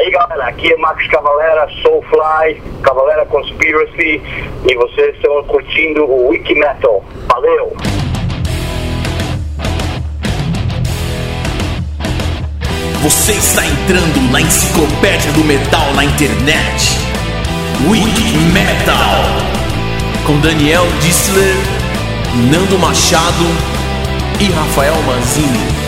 Aí galera, aqui é Max Cavalera, Soulfly, Cavalera Conspiracy e vocês estão curtindo o Wiki Metal. Valeu! Você está entrando na enciclopédia do metal na internet. Wiki Metal. Com Daniel Dissler, Nando Machado e Rafael Manzini.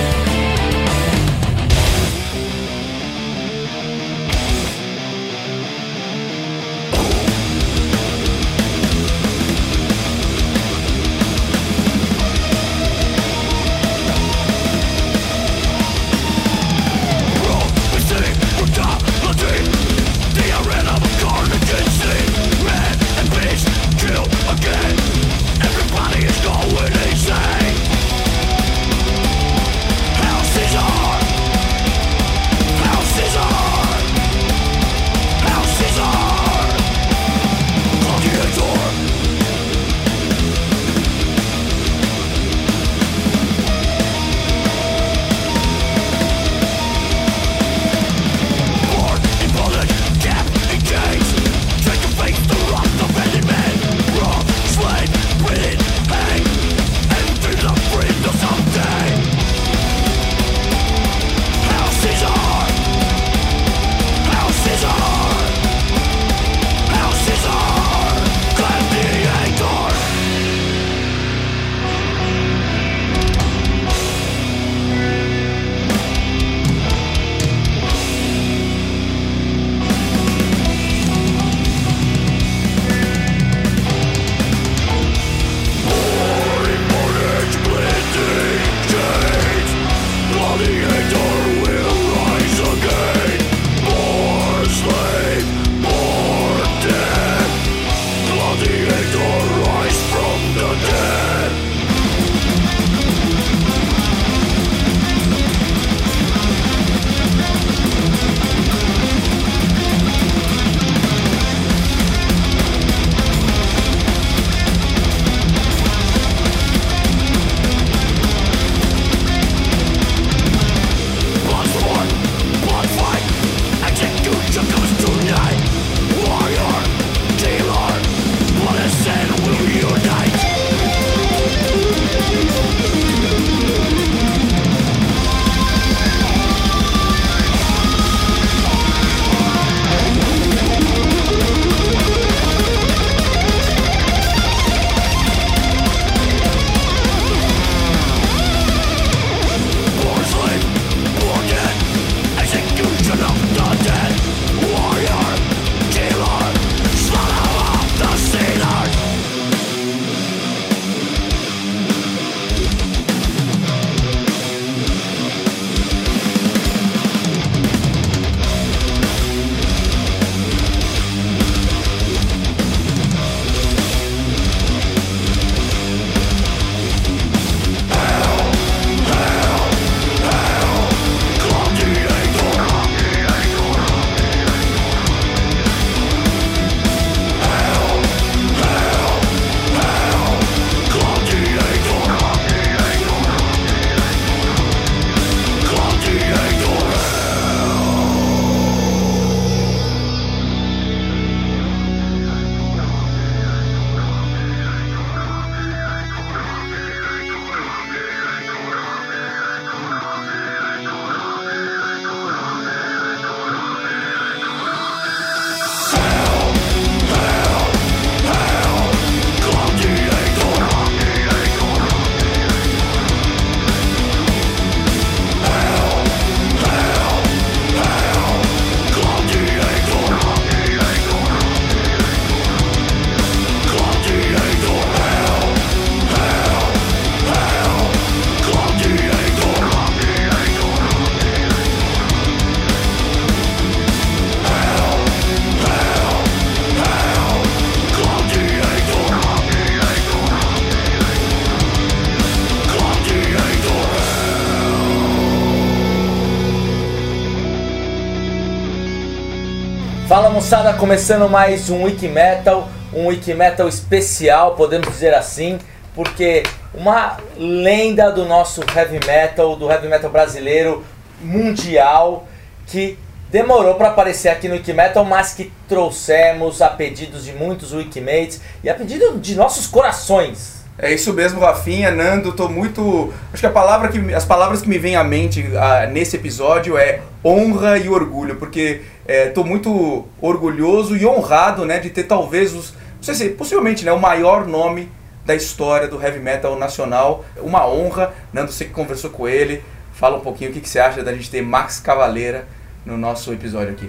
Moçada, começando mais um Wiki Metal, um Wiki Metal especial, podemos dizer assim, porque uma lenda do nosso heavy metal, do heavy metal brasileiro mundial, que demorou para aparecer aqui no Wikimetal, mas que trouxemos a pedidos de muitos Wikimates e a pedido de nossos corações. É isso mesmo, Rafinha, Nando, tô muito. Acho que a palavra que as palavras que me vêm à mente ah, nesse episódio é honra e orgulho, porque é, tô muito orgulhoso e honrado, né, de ter talvez os, não sei se possivelmente, né, o maior nome da história do heavy metal nacional. Uma honra, Nando, você que conversou com ele, fala um pouquinho o que, que você acha da gente ter Max Cavaleira no nosso episódio aqui.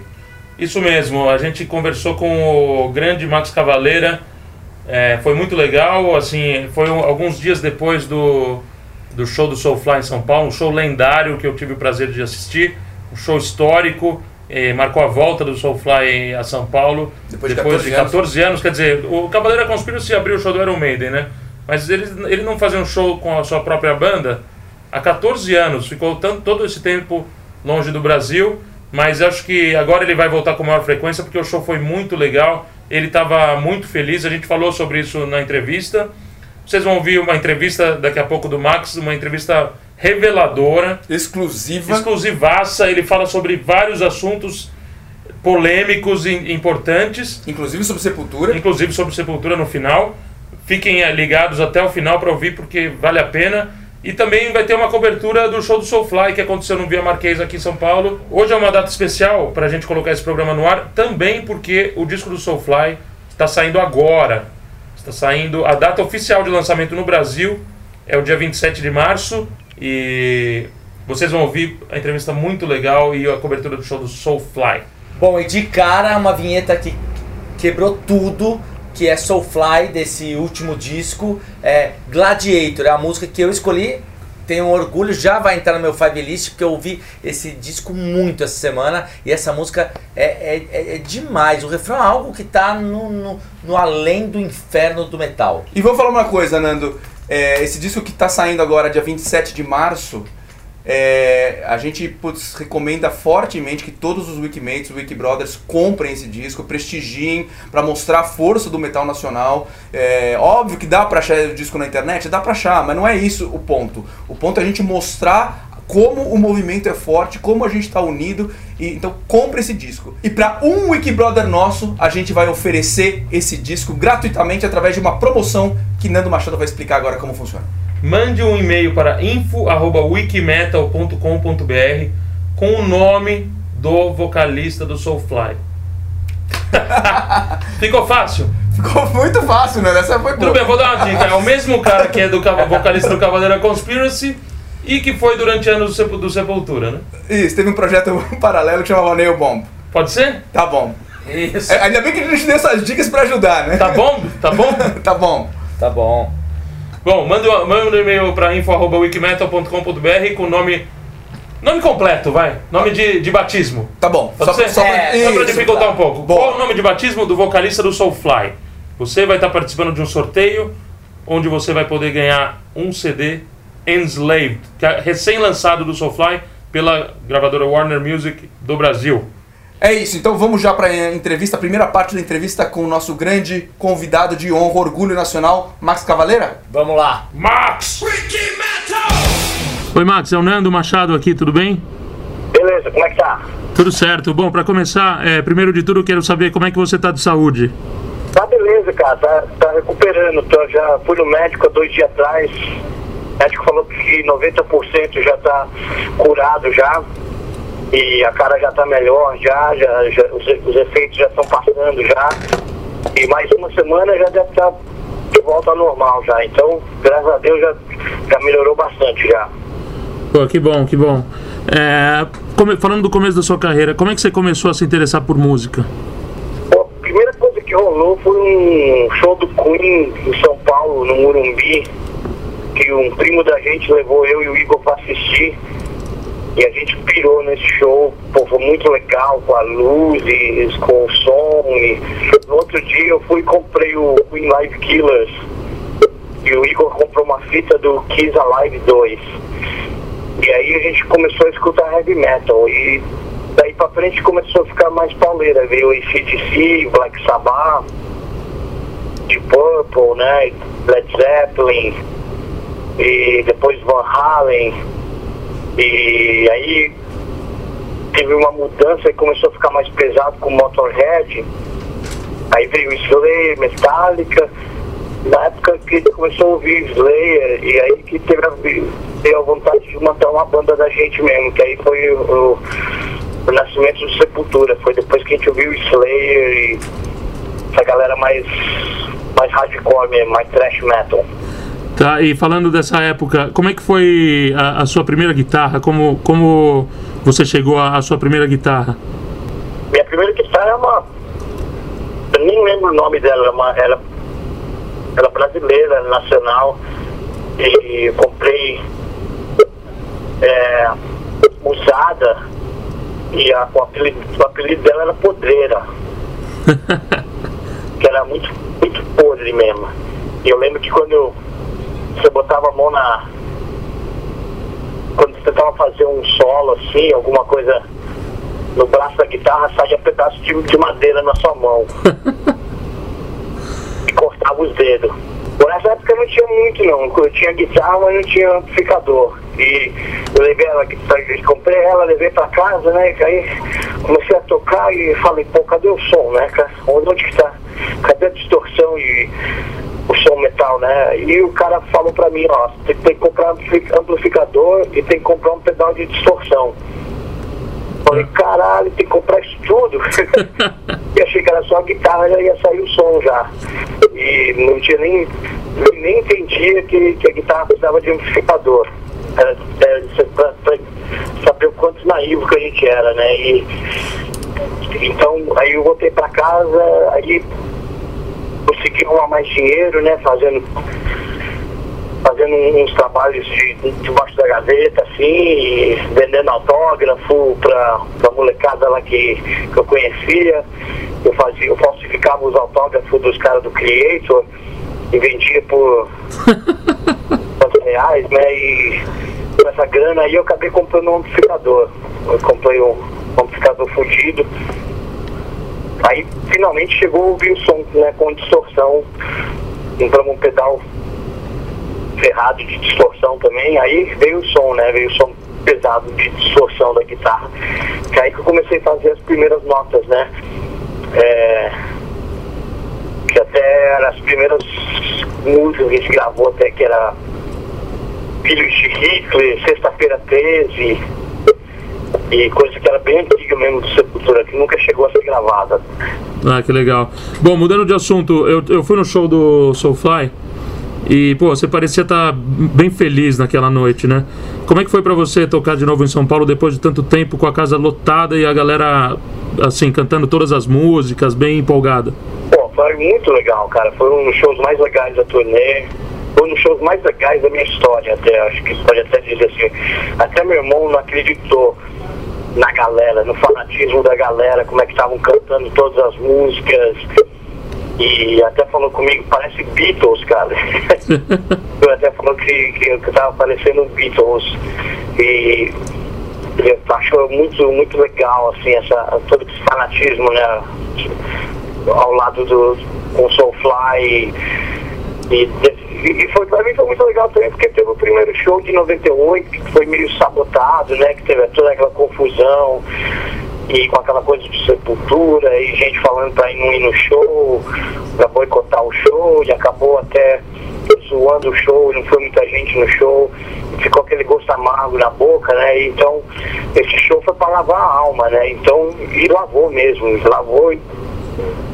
Isso mesmo, a gente conversou com o grande Max Cavaleira, é, foi muito legal, assim, foi um, alguns dias depois do, do show do Soulfly em São Paulo, um show lendário que eu tive o prazer de assistir, um show histórico, eh, marcou a volta do Soulfly a São Paulo Depois de depois 14 de 14 anos. Quer dizer, o Cavaleira Conspiracy abriu o show do Iron Maiden, né? Mas ele, ele não fazia um show com a sua própria banda há 14 anos, ficou tanto, todo esse tempo longe do Brasil, mas acho que agora ele vai voltar com maior frequência porque o show foi muito legal, ele estava muito feliz, a gente falou sobre isso na entrevista. Vocês vão ouvir uma entrevista daqui a pouco do Max, uma entrevista reveladora, Exclusiva. exclusivaça, ele fala sobre vários assuntos polêmicos e importantes, Inclusive sobre Sepultura. inclusive sobre Sepultura no final. Fiquem eh, ligados até o final para ouvir porque vale a pena. E também vai ter uma cobertura do show do Soulfly que aconteceu no Via Marquês aqui em São Paulo. Hoje é uma data especial para a gente colocar esse programa no ar, também porque o disco do Soulfly está saindo agora. Está saindo a data oficial de lançamento no Brasil é o dia 27 de março e vocês vão ouvir a entrevista muito legal e a cobertura do show do Soulfly. Bom, e de cara uma vinheta que quebrou tudo, que é Soulfly desse último disco, é Gladiator, é a música que eu escolhi. Tenho orgulho, já vai entrar no meu Five List, porque eu ouvi esse disco muito essa semana e essa música é, é, é- é demais. O refrão é algo que tá no, no, no além do inferno do metal. E vou falar uma coisa, Nando. É, esse disco que tá saindo agora, dia 27 de março, é, a gente putz, recomenda fortemente que todos os Wikimates, Wiki Brothers, comprem esse disco, prestigiem para mostrar a força do metal nacional. É, óbvio que dá para achar o disco na internet, dá para achar, mas não é isso o ponto. O ponto é a gente mostrar como o movimento é forte, como a gente está unido. E, então compre esse disco. E para um Wiki Brother nosso, a gente vai oferecer esse disco gratuitamente através de uma promoção que Nando Machado vai explicar agora como funciona. Mande um e-mail para info@wikimetal.com.br com o nome do vocalista do Soulfly. Ficou fácil? Ficou muito fácil, né? Essa foi Tudo bem, vou dar uma dica. É o mesmo cara que é do vocalista do Cavaleira Conspiracy e que foi durante anos do, Sepul- do Sepultura, né? Isso, teve um projeto paralelo que chamava Nail Bomb. Pode ser? Tá bom. Isso. É, ainda bem que a gente deu essas dicas pra ajudar, né? Tá bom? Tá bom? tá bom. Tá bom. Bom, manda, um- manda um e-mail para info.wikimetal.com.br com o nome. Nome completo, vai. Nome de, de batismo. Tá bom. É, Só pra Isso. dificultar um pouco. Boa. Qual é o nome de batismo do vocalista do Soulfly? Você vai estar participando de um sorteio onde você vai poder ganhar um CD Enslaved, que é recém-lançado do Soulfly pela gravadora Warner Music do Brasil. É isso, então vamos já pra eh, entrevista, a primeira parte da entrevista com o nosso grande convidado de honra, orgulho nacional, Max Cavaleira. Vamos lá. Max! Oi, Max, é o Nando Machado aqui, tudo bem? Beleza, como é que tá? Tudo certo. Bom, para começar, é, primeiro de tudo, eu quero saber como é que você está de saúde. Tá beleza, cara, tá, tá recuperando. Tô, já fui no médico há dois dias atrás. O médico falou que 90% já tá curado já. E a cara já tá melhor já, já, já os, os efeitos já estão passando já. E mais uma semana já deve estar de volta ao normal já. Então, graças a Deus já, já melhorou bastante já. Pô, que bom, que bom. É, come- falando do começo da sua carreira, como é que você começou a se interessar por música? Bom, a primeira coisa que rolou foi um show do Queen em São Paulo, no Morumbi, que um primo da gente levou eu e o Igor pra assistir. E a gente pirou nesse show, pô, foi muito legal, com a luz e com o som. E no outro dia eu fui e comprei o Queen Live Killers. E o Igor comprou uma fita do Kiss Alive 2. E aí a gente começou a escutar heavy metal. E daí pra frente começou a ficar mais pauleira. Veio ACDC, Black Sabbath, Deep Purple, né? Led Zeppelin. E depois Van Halen. E aí teve uma mudança e começou a ficar mais pesado com o Motorhead. Aí veio Slayer, Metallica. Na época que começou a ouvir Slayer, e aí que teve a, teve a vontade de montar uma banda da gente mesmo, que aí foi o, o nascimento do Sepultura. Foi depois que a gente ouviu Slayer e essa galera mais, mais hardcore mesmo, mais thrash metal. Tá, e falando dessa época, como é que foi a, a sua primeira guitarra? Como, como você chegou à sua primeira guitarra? Minha primeira guitarra é uma. Eu nem lembro o nome dela, uma, ela, ela é brasileira, nacional. E comprei é, usada e a, o, apelido, o apelido dela era Podreira. que era muito, muito podre mesmo. E eu lembro que quando eu, você botava a mão na. Quando você tentava fazer um solo assim, alguma coisa no braço da guitarra, saía pedaço de, de madeira na sua mão. e cortava os dedos. Por essa época eu não tinha muito não. Eu tinha guitarra, mas não tinha amplificador. E eu levei ela, comprei ela, levei pra casa, né? E aí comecei a tocar e falei, pô, cadê o som, né, cara? Onde que tá? Cadê a distorção e o som metal, né? E o cara falou pra mim, ó, tem, que comprar amplificador e tem que comprar um pedal de distorção. Falei, caralho, tem que comprar isso tudo. e achei que era só a guitarra, já ia sair o som já. E não tinha nem, nem entendia que, que a guitarra precisava de amplificador. Era, era pra, pra saber o quanto naivo que a gente era, né? E, então, aí eu voltei pra casa, aí consegui arrumar mais dinheiro, né? Fazendo fazendo uns trabalhos de, debaixo da gaveta, assim, vendendo autógrafo pra, pra molecada lá que, que eu conhecia. Eu fazia, eu falsificava os autógrafos dos caras do Creator e vendia por 4 reais, né? E com essa grana aí eu acabei comprando um amplificador. Eu comprei um, um amplificador fundido. Aí finalmente chegou a ouvir o som, né, com distorção. Compramos um pedal ferrado de distorção também, aí veio o som, né? Veio o som pesado de distorção da guitarra. Que aí que eu comecei a fazer as primeiras notas, né? É, que até eram as primeiras músicas que a gente gravou até que era Filhos de Hitler, Sexta-feira 13 e coisa que era bem antiga mesmo do Sepultura, que nunca chegou a ser gravada. Ah, que legal. Bom, mudando de assunto, eu, eu fui no show do Soulfly e, pô, você parecia estar tá bem feliz naquela noite, né? Como é que foi para você tocar de novo em São Paulo depois de tanto tempo com a casa lotada e a galera, assim, cantando todas as músicas, bem empolgada? Pô, foi muito legal, cara. Foi um dos shows mais legais da turnê. Foi um dos shows mais legais da minha história, até. Acho que pode até dizer assim. Até meu irmão não acreditou na galera, no fanatismo da galera, como é que estavam cantando todas as músicas e até falou comigo, parece Beatles, cara. eu até falou que, que, que tava parecendo Beatles. E ele achou muito, muito legal, assim, essa, todo esse fanatismo, né? Ao lado do com Soulfly. E, e, e foi, pra mim foi muito legal também, porque teve o primeiro show de 98, que foi meio sabotado, né? Que teve toda aquela confusão e com aquela coisa de sepultura e gente falando para não ir no show, para boicotar o show, e acabou até zoando o show, não foi muita gente no show, ficou aquele gosto amargo na boca, né? Então esse show foi para lavar a alma, né? Então, e lavou mesmo, lavou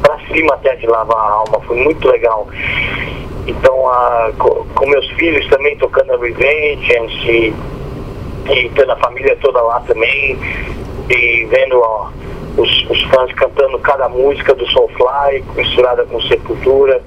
para cima até de lavar a alma, foi muito legal. Então, a, com, meus filhos também tocando a Revengeance e, e tendo a família toda lá também, e vendo ó, os, os, fãs cantando cada música do Soulfly, misturada com Sepultura.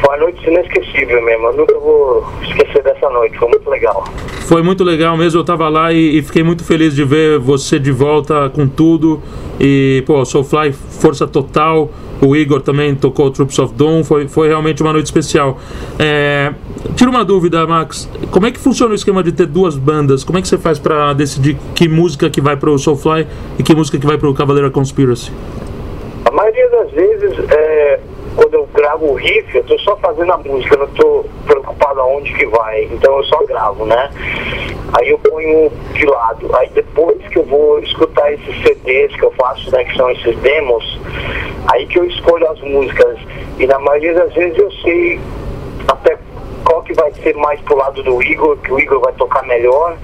Foi uma noite inesquecível mesmo. Eu nunca vou esquecer dessa noite. Foi muito legal. Foi muito legal mesmo. Eu tava lá e, e fiquei muito feliz de ver você de volta com tudo. E, pô, Soulfly, força total. O Igor também tocou Troops of Dawn. Foi, foi realmente uma noite especial. É, tira uma dúvida, Max. Como é que funciona o esquema de ter duas bandas? Como é que você faz para decidir que música que vai pro Soulfly e que música que vai pro Cavaleira Conspiracy? A maioria das vezes, é, quando eu gravo o riff, eu tô só fazendo a música, não tô preocupado aonde que vai. Então eu só gravo, né? Aí eu ponho de lado. Aí depois que eu vou escutar esses CDs que eu faço, né, que são esses demos, aí que eu escolho as músicas. E na maioria das vezes eu sei até qual que vai ser mais pro lado do Igor, que o Igor vai tocar melhor,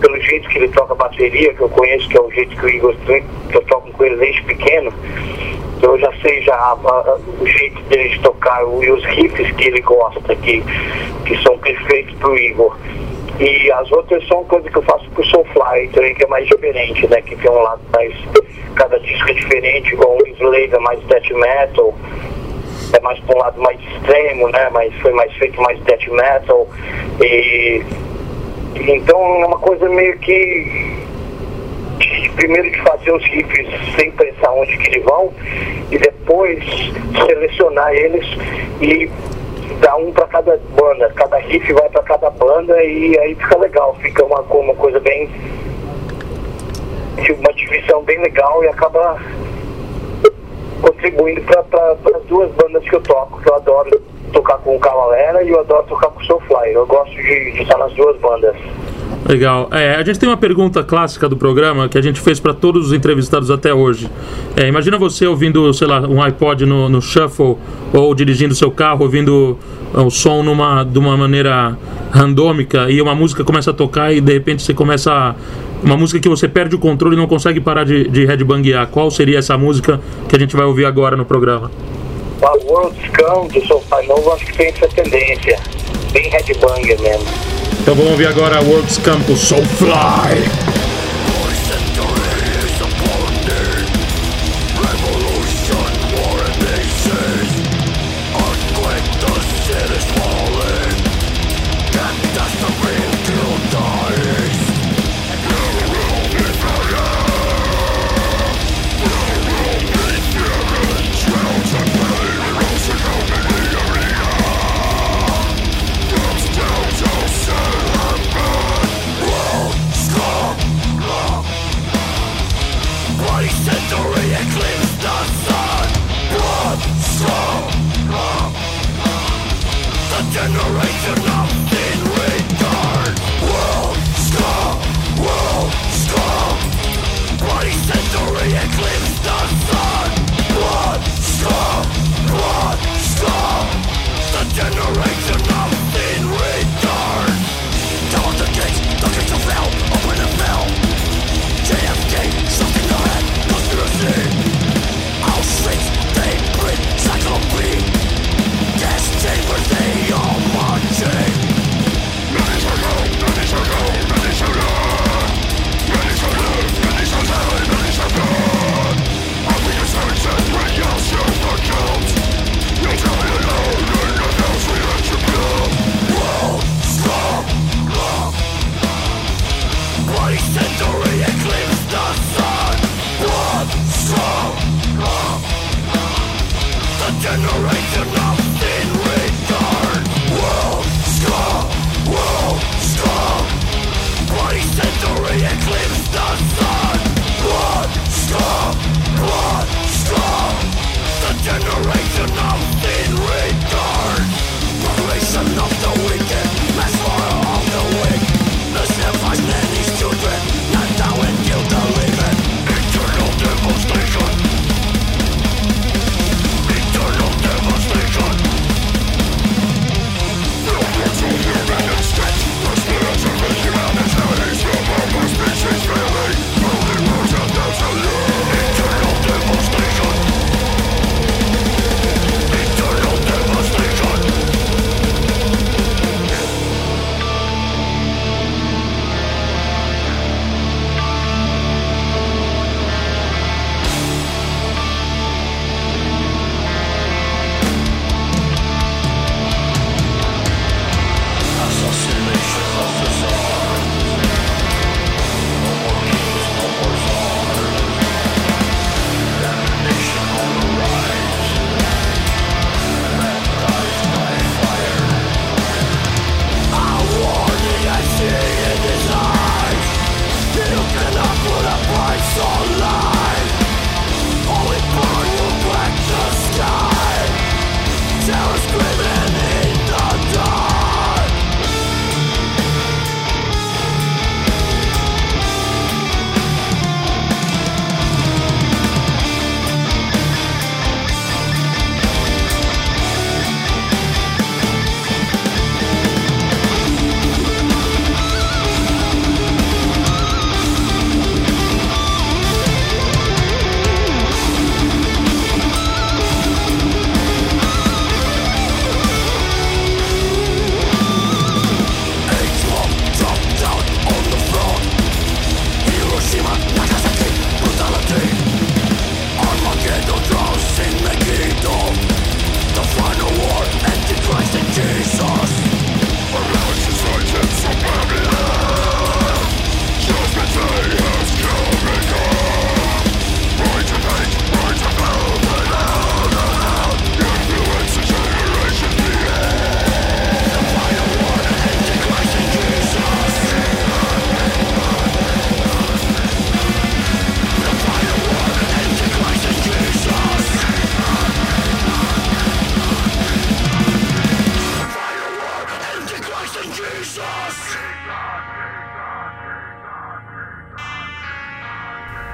pelo jeito que ele toca bateria, que eu conheço, que é o jeito que o Igor que eu toco com ele desde pequeno. Então eu já sei já a, a, o jeito dele de tocar e os riffs que ele gosta, que, que são perfeitos pro Igor. E as outras são coisas que eu faço pro Soulfly também, que é mais diferente, né? Que tem um lado mais. Cada disco é diferente, igual o Slave é mais death metal, é mais para um lado mais extremo, né? Mas foi mais feito mais death metal. E então é uma coisa meio que primeiro de fazer os riffs sem pensar onde que eles vão e depois selecionar eles e dar um para cada banda, cada riff vai para cada banda e aí fica legal, fica uma, uma coisa bem uma divisão bem legal e acaba contribuindo para as duas bandas que eu toco, que eu adoro tocar com o Cavalera e eu adoro tocar com o Soulfly. Eu gosto de, de estar nas duas bandas. Legal. É, a gente tem uma pergunta clássica do programa que a gente fez para todos os entrevistados até hoje. É, imagina você ouvindo, sei lá, um iPod no, no shuffle ou dirigindo seu carro, ouvindo é, o som numa, de uma maneira randômica e uma música começa a tocar e de repente você começa a, uma música que você perde o controle e não consegue parar de, de headbanguear. Qual seria essa música que a gente vai ouvir agora no programa? A World Scum do Soulfly Novo acho que tem essa tendência. Bem headbanger mesmo. Então vamos ouvir agora World's Campus Soulfly.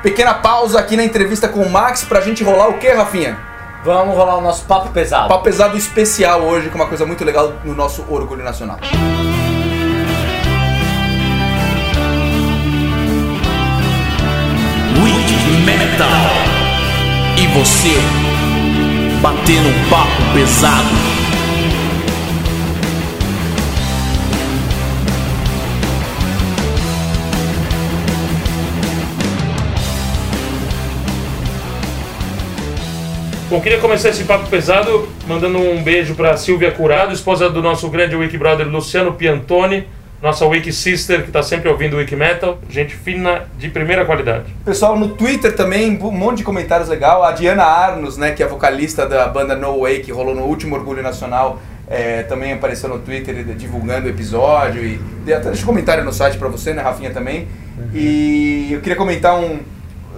Pequena pausa aqui na entrevista com o Max pra gente rolar o que, Rafinha? Vamos rolar o nosso papo pesado. Papo pesado especial hoje, com uma coisa muito legal no nosso Orgulho Nacional. Weak Metal. E você, batendo um papo pesado. Bom, queria começar esse papo pesado mandando um beijo para Silvia Curado, esposa do nosso grande Wiki Brother Luciano Piantoni, nossa Wiki Sister que está sempre ouvindo Wiki Metal, gente fina de primeira qualidade. Pessoal, no Twitter também, um monte de comentários legal. A Diana Arnos, né, que é vocalista da banda No Way, que rolou no último Orgulho Nacional, é, também apareceu no Twitter divulgando o episódio. E até deixa um comentário no site para você, né, Rafinha, também. E eu queria comentar um,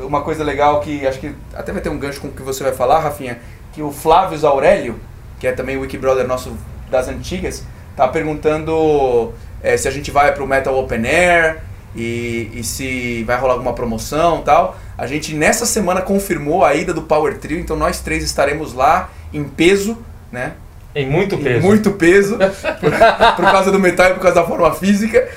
uma coisa legal que acho que até vai ter um gancho com o que você vai falar, Rafinha, que o Flávio Aurélio, que é também o Wikibrother nosso das antigas, tá perguntando é, se a gente vai pro Metal Open Air e, e se vai rolar alguma promoção tal. A gente nessa semana confirmou a ida do Power Trio, então nós três estaremos lá em peso, né? Em muito Em peso. muito peso, por, por causa do metal e por causa da forma física.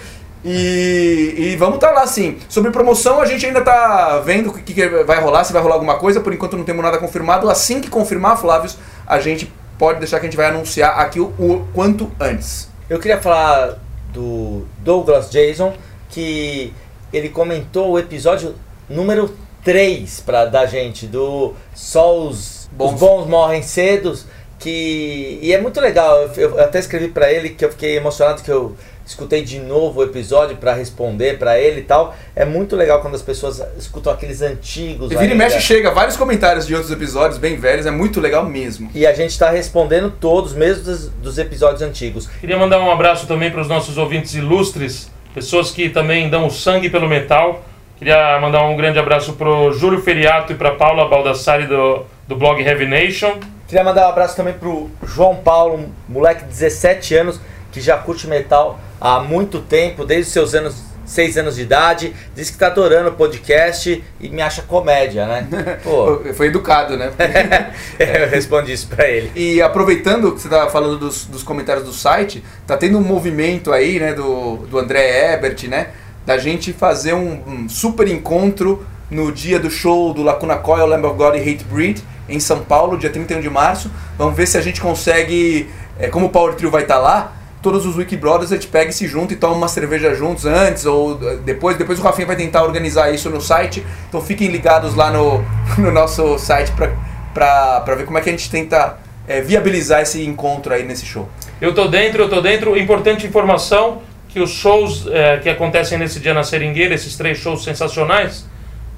E, e vamos estar lá sim. Sobre promoção, a gente ainda tá vendo o que, que vai rolar, se vai rolar alguma coisa. Por enquanto não temos nada confirmado. Assim que confirmar, Flávios, a gente pode deixar que a gente vai anunciar aqui o, o quanto antes. Eu queria falar do Douglas Jason, que ele comentou o episódio número 3 pra, da gente, do Só os Bons. os bons morrem cedos, que e é muito legal. Eu, eu até escrevi pra ele que eu fiquei emocionado que eu escutei de novo o episódio pra responder pra ele e tal. É muito legal quando as pessoas escutam aqueles antigos. E vira e ainda. mexe chega vários comentários de outros episódios bem velhos, é muito legal mesmo. E a gente está respondendo todos, mesmo dos, dos episódios antigos. Queria mandar um abraço também para os nossos ouvintes ilustres, pessoas que também dão o sangue pelo metal. Queria mandar um grande abraço pro Júlio Feriato e para Paula Baldassari do, do blog Heavy Nation. Queria mandar um abraço também pro João Paulo, um moleque de 17 anos, que já curte metal há muito tempo, desde os seus anos, 6 anos de idade. Diz que tá adorando o podcast e me acha comédia, né? Foi educado, né? eu respondi isso pra ele. E aproveitando que você estava falando dos, dos comentários do site, tá tendo um movimento aí, né, do, do André Ebert, né, da gente fazer um, um super encontro no dia do show do Lacuna Coil, Lamb of God e Hatebreed, em São Paulo, dia 31 de março. Vamos ver se a gente consegue, é, como o Power Trio vai estar lá, todos os Wiki Brothers a gente pega e se junta e toma uma cerveja juntos antes ou eh, depois. Depois o Rafinha vai tentar organizar isso no site. Então fiquem ligados lá no, no nosso site pra ver como é que a gente tenta é, viabilizar esse encontro aí nesse show. Eu tô dentro, eu tô dentro. Importante informação que os shows eh, que acontecem nesse dia na Seringueira, esses três shows sensacionais,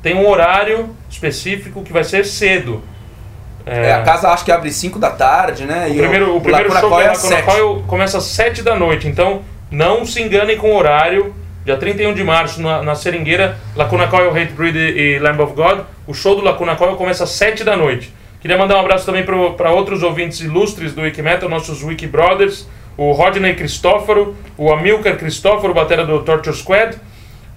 tem um horário específico que vai ser cedo. É, a casa acho que abre 5 da tarde, né? O primeiro, o primeiro show que é Coil começa às 7 da noite, então não se enganem com o horário. Dia 31 de março, na, na Seringueira, Lacuna Coil, Hatebreed e, e Lamb of God. O show do Lacuna Coil começa às 7 da noite. Queria mandar um abraço também para outros ouvintes ilustres do Wikimetal, nossos Wiki Brothers, o Rodney Cristóforo, o Amilcar Cristóforo, batera do Torture Squad,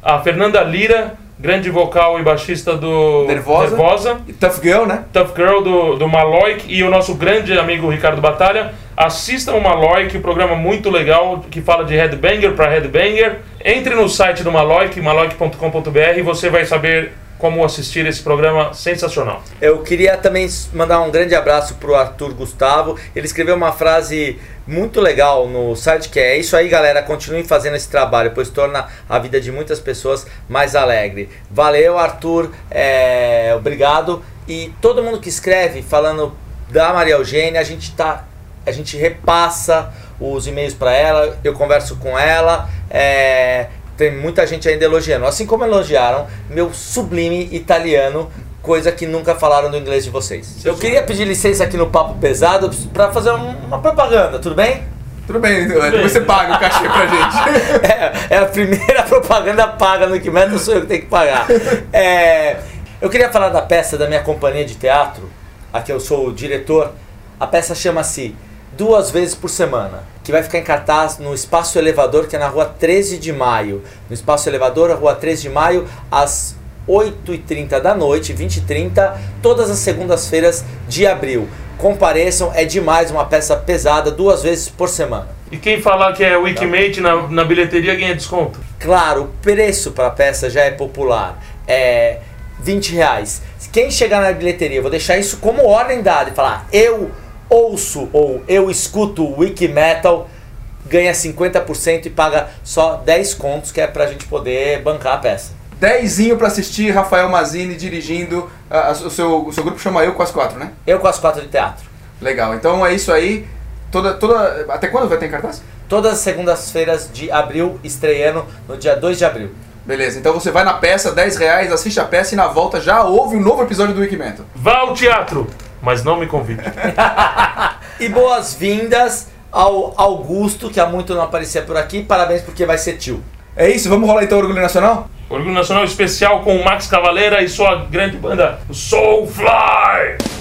a Fernanda Lira, grande vocal e baixista do Nervosa. Nervosa E Tough Girl, né? Tough Girl do, do Maloik e o nosso grande amigo Ricardo Batalha. Assistam o Maloik, um programa muito legal que fala de headbanger para headbanger. Entre no site do Maloik, maloik.com.br e você vai saber como assistir esse programa sensacional. Eu queria também mandar um grande abraço pro Arthur Gustavo. Ele escreveu uma frase muito legal no site que é isso aí, galera, continuem fazendo esse trabalho, pois torna a vida de muitas pessoas mais alegre. Valeu, Arthur, é, obrigado. E todo mundo que escreve falando da Maria Eugênia, a gente tá, a gente repassa os e-mails para ela, eu converso com ela. é, tem muita gente ainda elogiando, assim como elogiaram meu sublime italiano, coisa que nunca falaram do inglês de vocês. Eu queria pedir licença aqui no Papo Pesado para fazer um- uma propaganda, tudo bem? Tudo bem, depois você paga o cachê pra gente. É, é a primeira propaganda paga no Wikimedia, sou eu que tenho que pagar. É, eu queria falar da peça da minha companhia de teatro, a que eu sou o diretor. A peça chama-se Duas Vezes por Semana, que vai ficar em cartaz no Espaço Elevador, que é na rua 13 de maio. No Espaço Elevador, a rua 13 de maio, às 8h30 da noite, 20h30, todas as segundas-feiras de abril. Compareçam, é demais, uma peça pesada, duas vezes por semana. E quem falar que é Wikimate na, na bilheteria ganha desconto. Claro, o preço para a peça já é popular. É 20 reais. Quem chegar na bilheteria, eu vou deixar isso como ordem dada e falar eu ouço ou eu escuto Wiki Metal, ganha 50% e paga só 10 contos, que é pra gente poder bancar a peça. Dezinho pra assistir Rafael Mazini dirigindo. ah, o, seu, o seu grupo chama Eu com as Quatro, né? Eu com as quatro de teatro. Legal. Então é isso aí. Toda, toda, até quando vai ter cartaz? Todas as segundas-feiras de abril, estreando no dia 2 de abril. Beleza, então você vai na peça, 10 reais, assiste a peça e na volta já ouve um novo episódio do Wikimento. Vá ao teatro, mas não me convide. E boas-vindas ao Augusto, que há muito não aparecia por aqui. Parabéns porque vai ser tio. É isso, vamos rolar então o Orgulho Nacional? Orgulho Nacional especial com o Max Cavaleira e sua grande banda Soulfly.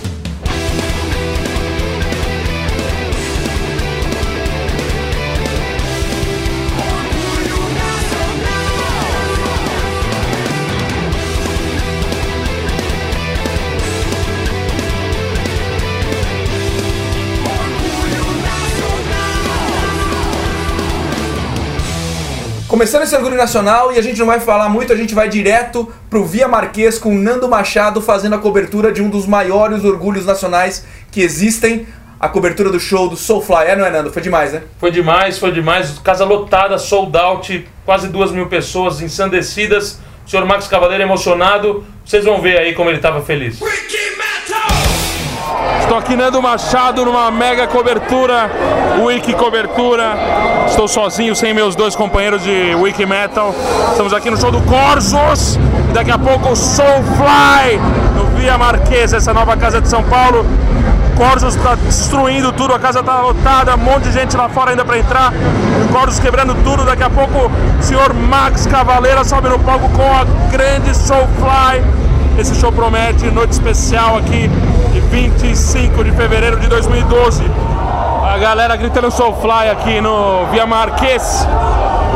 Começando esse Orgulho Nacional e a gente não vai falar muito, a gente vai direto pro Via Marquês com Nando Machado fazendo a cobertura de um dos maiores orgulhos nacionais que existem, a cobertura do show do Soulfly. É, não é, Nando? Foi demais, né? Foi demais, foi demais. Casa lotada, sold out, quase duas mil pessoas ensandecidas. O senhor Max Cavaleiro emocionado. Vocês vão ver aí como ele estava feliz. Aqui Nando Machado numa mega cobertura, Wiki Cobertura. Estou sozinho, sem meus dois companheiros de Wiki Metal. Estamos aqui no show do Corsos. Daqui a pouco o Soulfly no Via Marquesa, essa nova casa de São Paulo. Corsos está destruindo tudo, a casa está lotada, um monte de gente lá fora ainda para entrar. O Corsos quebrando tudo. Daqui a pouco o senhor Max Cavaleira sobe no palco com a grande Soulfly. Esse show promete noite especial aqui 25 de fevereiro de 2012. A galera gritando Soulfly aqui no Via Marquês.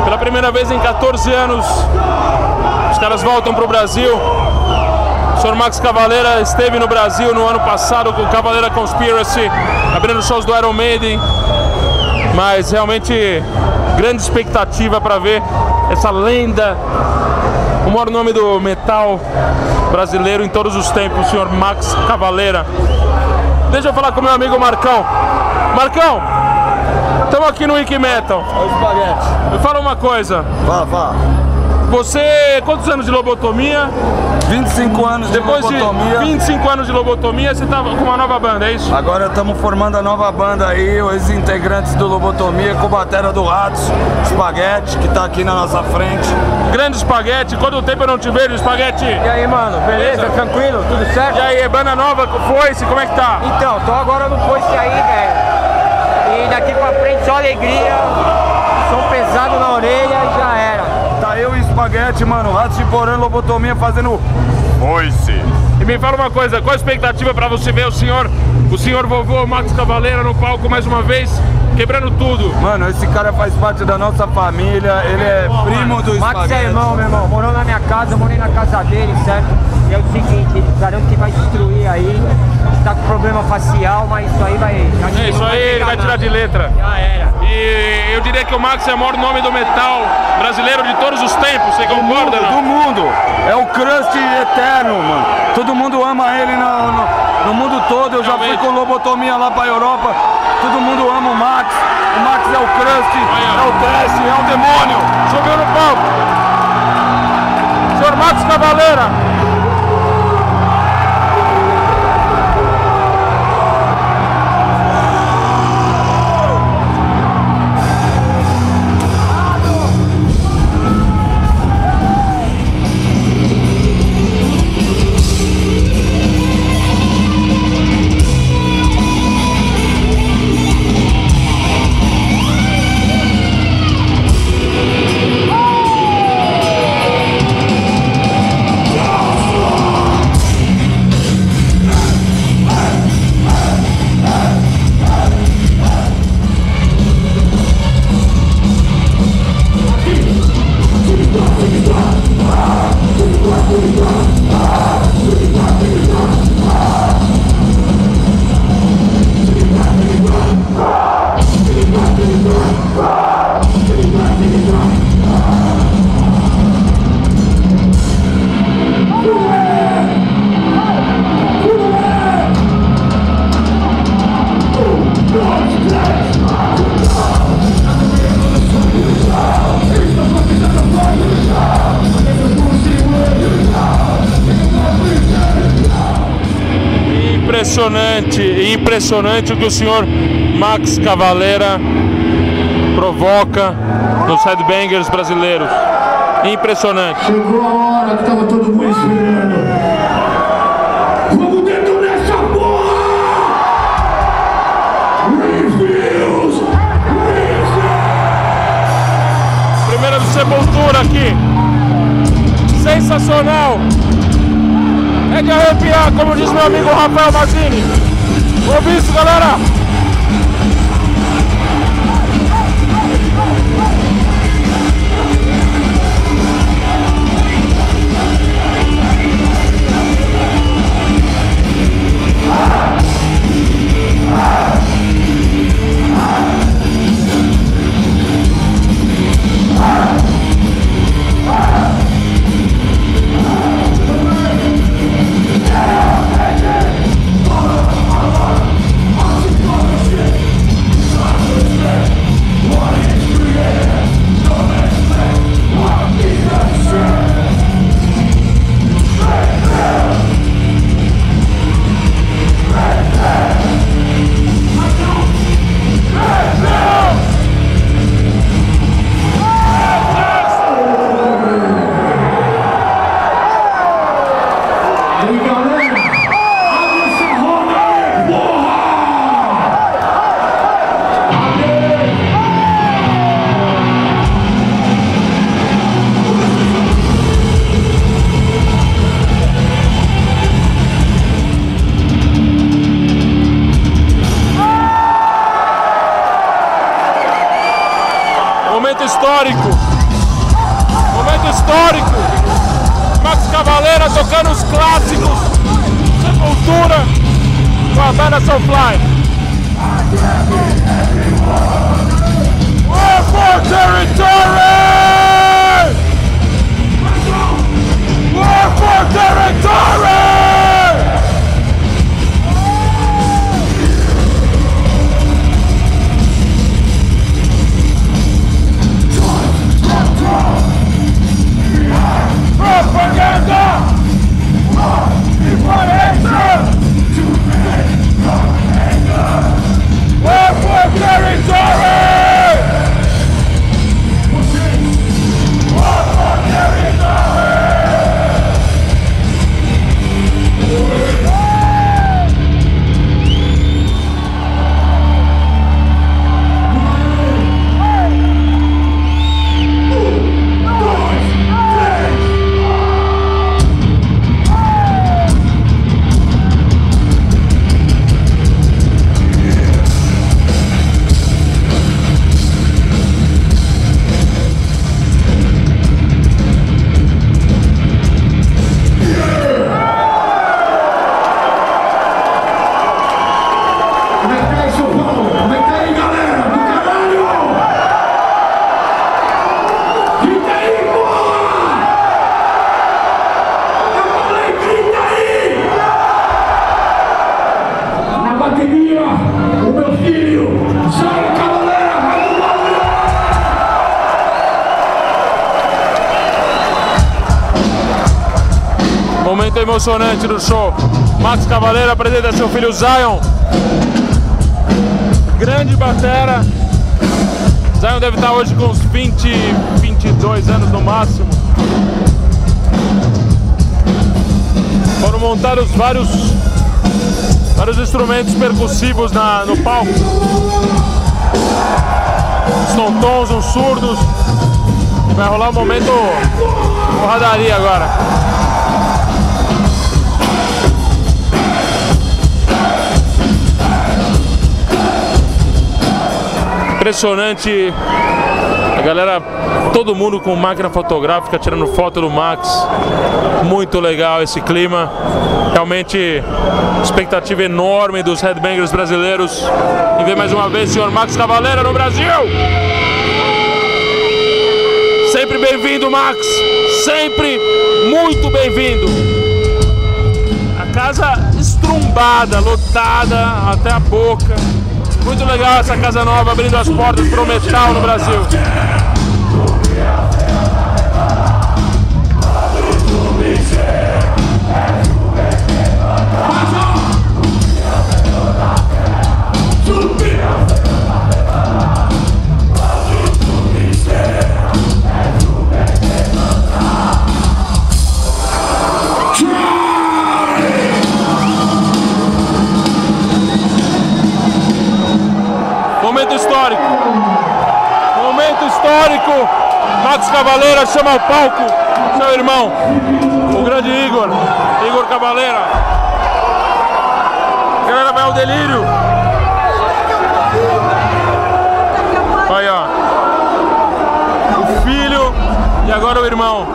Pela primeira vez em 14 anos, os caras voltam pro Brasil. O senhor Max Cavaleira esteve no Brasil no ano passado com o Cavaleira Conspiracy, abrindo shows do Iron Maiden. Mas realmente grande expectativa para ver essa lenda, o maior nome do metal brasileiro em todos os tempos, o senhor Max Cavaleira. Deixa eu falar com meu amigo Marcão. Marcão, estamos aqui no Wiki Metal. O espaguete. Me fala uma coisa. Vá, vá. Você, quantos anos de lobotomia? 25 anos Depois de de lobotomia. 25 anos de lobotomia, você tá com uma nova banda, é isso? Agora estamos formando a nova banda aí, os integrantes do Lobotomia com batera do Ratos, Espaguete, que tá aqui na nossa frente. Grande espaguete, quanto tempo eu não te vejo, espaguete? E aí, mano, beleza? Beleza. Tranquilo? Tudo certo? E aí, banda nova, foi-se, como é que tá? Então, tô agora no posto aí, velho. E daqui pra frente só alegria, som pesado na orelha e já era. Tá eu e Espaguete, mano, Ratos de Porã, Lobotomia fazendo Voice. E me fala uma coisa, qual a expectativa pra você ver o senhor, o senhor vovô Max Cavaleira no palco mais uma vez, quebrando tudo? Mano, esse cara faz parte da nossa família, ele é primo do Max Espaguete. é irmão, meu irmão. Morou na minha casa, eu morei na casa dele, certo? E é o seguinte, ele garanto que vai destruir aí. Tá com problema facial, mas isso aí vai. acho que É isso não aí, ele vai tirar nada. de letra. Já era. E eu diria que o Max é o maior nome do metal brasileiro de todos os tempos, você concorda? do Não? mundo. É o crust eterno, mano. Todo mundo ama ele no, no- no mundo todo. Eu já fui Realmente. com lobotomia lá pra Europa. Todo mundo ama o Max. O Max é o crust, é o trash, é o demônio. Subiu no palco. Senhor Max Cavaleira. Impressionante o que o senhor Max Cavalera provoca nos headbangers brasileiros. Impressionante. Chegou a hora que tava todo mundo esperando. Sepultura aqui. Sensacional. É de arrepiar, como diz meu amigo Rafael Mazzini. Ouve isso, galera. Emocionante do show. Max Cavaleiro apresenta seu filho Zion. Grande batera. Zion deve estar hoje com uns 20, 22 anos no máximo. Foram montados vários, vários instrumentos percussivos na, no palco. Uns tontons, uns surdos. Vai rolar um momento porradaria agora. Impressionante. A galera, todo mundo com máquina fotográfica tirando foto do Max. Muito legal esse clima. Realmente, expectativa enorme dos headbangers brasileiros em ver mais uma vez o senhor Max Cavaleira no Brasil. Sempre bem-vindo, Max. Sempre muito bem-vindo. A casa estrumbada, lotada até a boca. Muito legal essa casa nova abrindo as portas para o metal no Brasil. Histórico. Max Cavaleira chama ao palco seu irmão, o grande Igor, Igor Cavaleira. A galera vai ao delírio. Aí, ó. O filho e agora o irmão.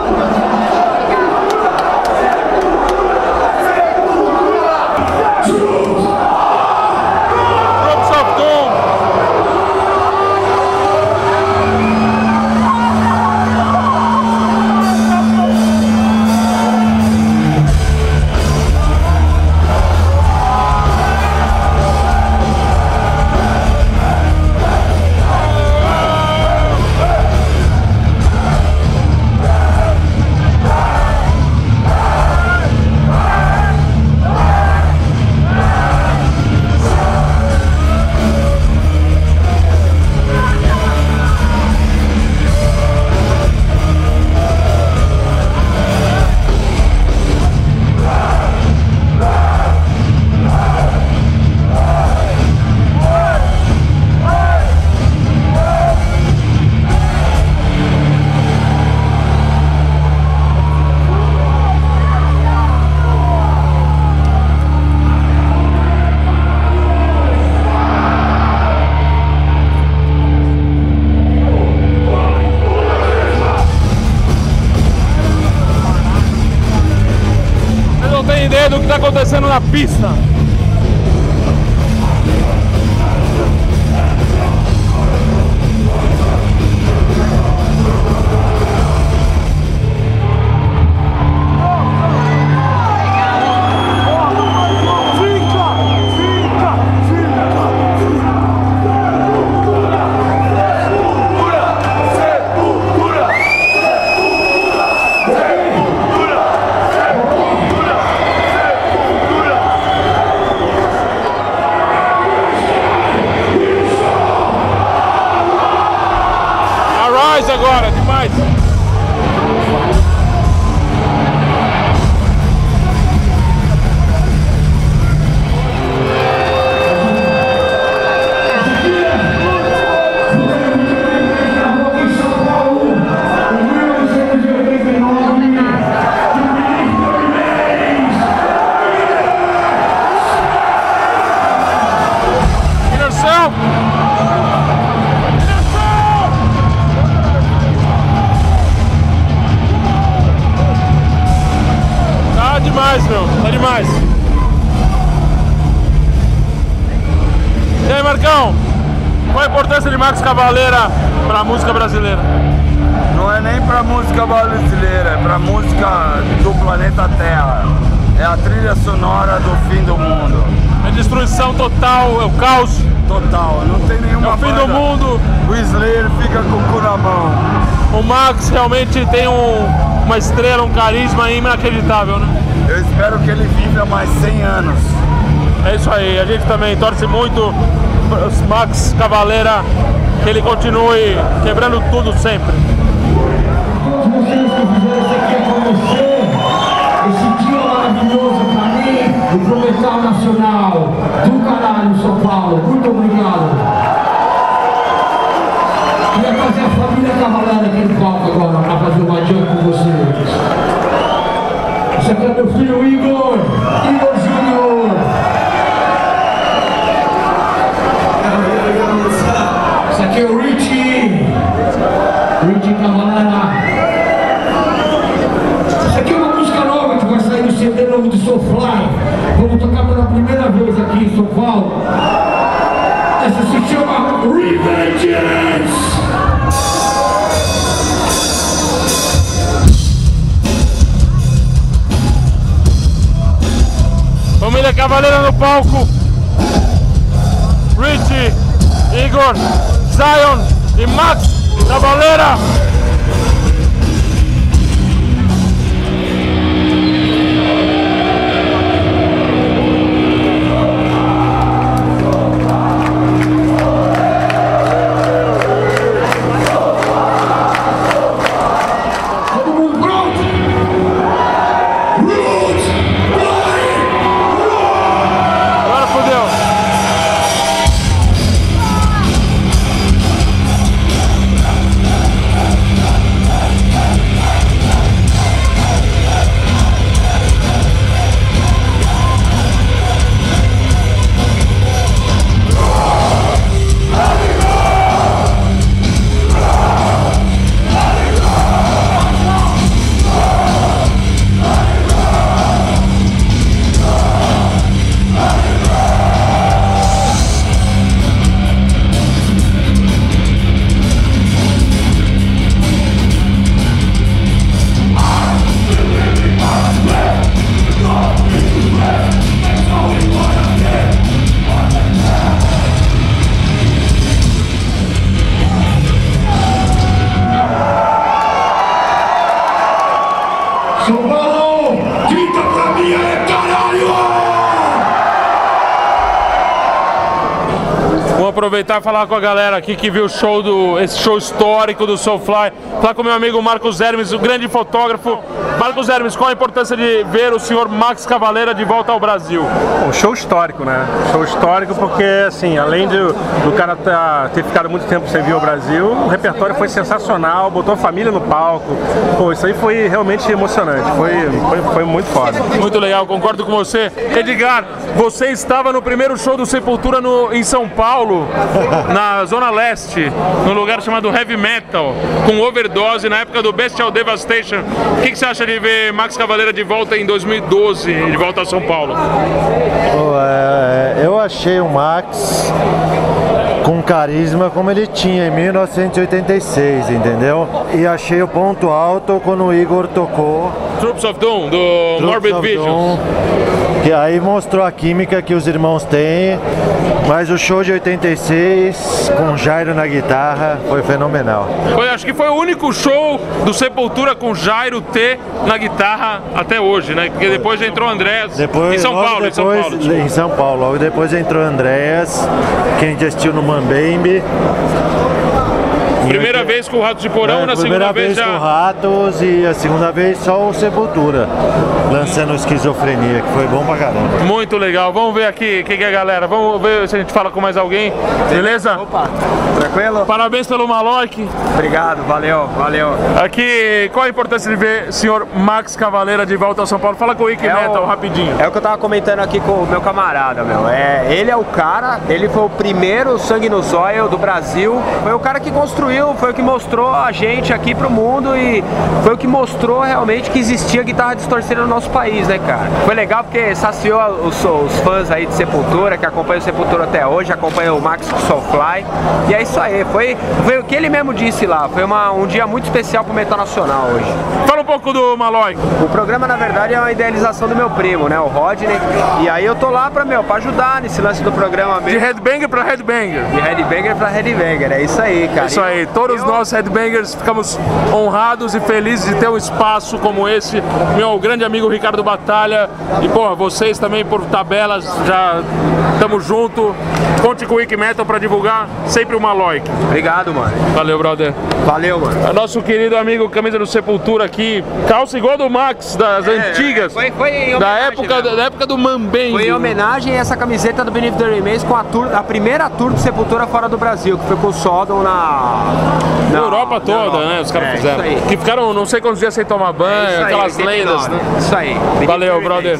Звісно. Cavaleira pra música brasileira? Não é nem pra música brasileira, é pra música do planeta Terra. É a trilha sonora do fim do mundo. É destruição total, é o caos. Total, não tem nenhuma É o fim banda. do mundo. O Slayer fica com o cu na mão. O Max realmente tem um- uma estrela, um carisma inacreditável, né? Eu espero que ele viva mais 100 anos. É isso aí, a gente também torce muito Max Cavaleira, que ele continue quebrando tudo sempre. Todos vocês que fizeram isso aqui acontecer, esse dia maravilhoso pra mim e pro Metal Nacional do caralho, São Paulo. Muito obrigado. Queria trazer a família Cavaleira aqui no palco agora pra fazer uma jam com vocês. Esse aqui é meu filho Igor Júnior. Esse aqui é o Richie, Richie Cavaleira. Essa aqui é uma música nova que vai sair no CD novo do Soulfly. Vamos tocar pela primeira vez aqui em São Paulo. Essa se chama Revengeance. Família Cavaleira no palco. Richie, Igor, Zion e Max Cavaleira. Aproveitar e falar com a galera aqui que viu o show do esse show histórico do Soulfly. Falar com meu amigo Marcos Hermes, o grande fotógrafo. Marcos Hermes, qual a importância de ver o senhor Max Cavaleira de volta ao Brasil? Um show histórico, né? Show histórico porque, assim, além do, do cara tá- ter ficado muito tempo sem vir ao Brasil, o repertório foi sensacional, botou a família no palco. Pô, isso aí foi realmente emocionante, foi, foi, foi muito foda. Muito legal, concordo com você. Edgar, você estava no primeiro show do Sepultura no, em São Paulo, na Zona Leste, num lugar chamado Heavy Metal, com overdose na época do Bestial Devastation. O que, que você acha de ver Max Cavaleira de volta em 2012, de volta a São Paulo? Pô, é, eu achei o Max com carisma como ele tinha em 1986, entendeu? E achei o ponto alto quando o Igor tocou. Troops of Doom, do Troops Morbid of Vision. Doom, que aí mostrou a química que os irmãos têm. Mas o show de 86, com Jairo na guitarra, foi fenomenal. Foi, acho que foi o único show do Sepultura com Jairo T na guitarra até hoje, né? Porque depois entrou o Andrés Depois, em São Paulo, em São depois, Paulo. Em São Paulo. Logo depois entrou Andréas, que a gente assistiu no Mambembe. Primeira vez com o Rato de Porão, É, na primeira segunda vez vez com já. Ratos e a segunda vez só o Sepultura, lançando esquizofrenia, que foi bom pra caramba. Muito legal. Vamos ver aqui o que, que é a galera. Vamos ver se a gente fala com mais alguém. Beleza? Opa, tranquilo? Parabéns pelo Maloc. Obrigado, valeu, valeu. Aqui, qual a importância de ver o senhor Max Cavaleira de volta ao São Paulo? Fala com o Wiki É o- Metal rapidinho. É o que eu tava comentando aqui com o meu camarada, meu. É, ele é o cara, ele foi o primeiro sangue no zóio do Brasil. Foi o cara que construiu, foi o que mostrou a gente aqui pro mundo e foi o que mostrou realmente que existia guitarra distorcida no nosso país, né, cara? Foi legal porque saciou os, os fãs aí de Sepultura, que acompanham o Sepultura até hoje, acompanham o Max Soulfly. E é isso aí, foi, foi o que ele mesmo disse lá. Foi uma- um dia muito especial pro Metal Nacional hoje. Fala um pouco do Maloc. O programa, na verdade, é uma idealização do meu primo, né? O Rodney. E aí eu tô lá pra, meu, pra ajudar nesse lance do programa De mesmo. headbanger pra headbanger. De headbanger pra headbanger, é isso aí, cara. Isso aí, todos Eu- nós headbangers ficamos honrados e felizes de ter um espaço como esse. Meu grande amigo Ricardo Batalha. E, pô, vocês também por tabelas já estamos junto. Conte com o Wiki Metal pra divulgar sempre o Maloc. Obrigado, mano. Valeu, brother. Valeu, mano. É Nosso querido amigo Camisa do Sepultura aqui, calça igual do Max, das antigas. É, Foi, foi em Da época, da época do Mambem. Foi em homenagem a essa camiseta do Beneath the Remains com a, tour, a primeira tour de Sepultura fora do Brasil, que foi com o Sodom na... Na Europa na toda, Europa. né? Os caras É, fizeram. Isso aí. Que ficaram não sei quantos dias sem tomar banho, É isso aí, aquelas 89, lendas, né? Isso aí. Valeu, the brother.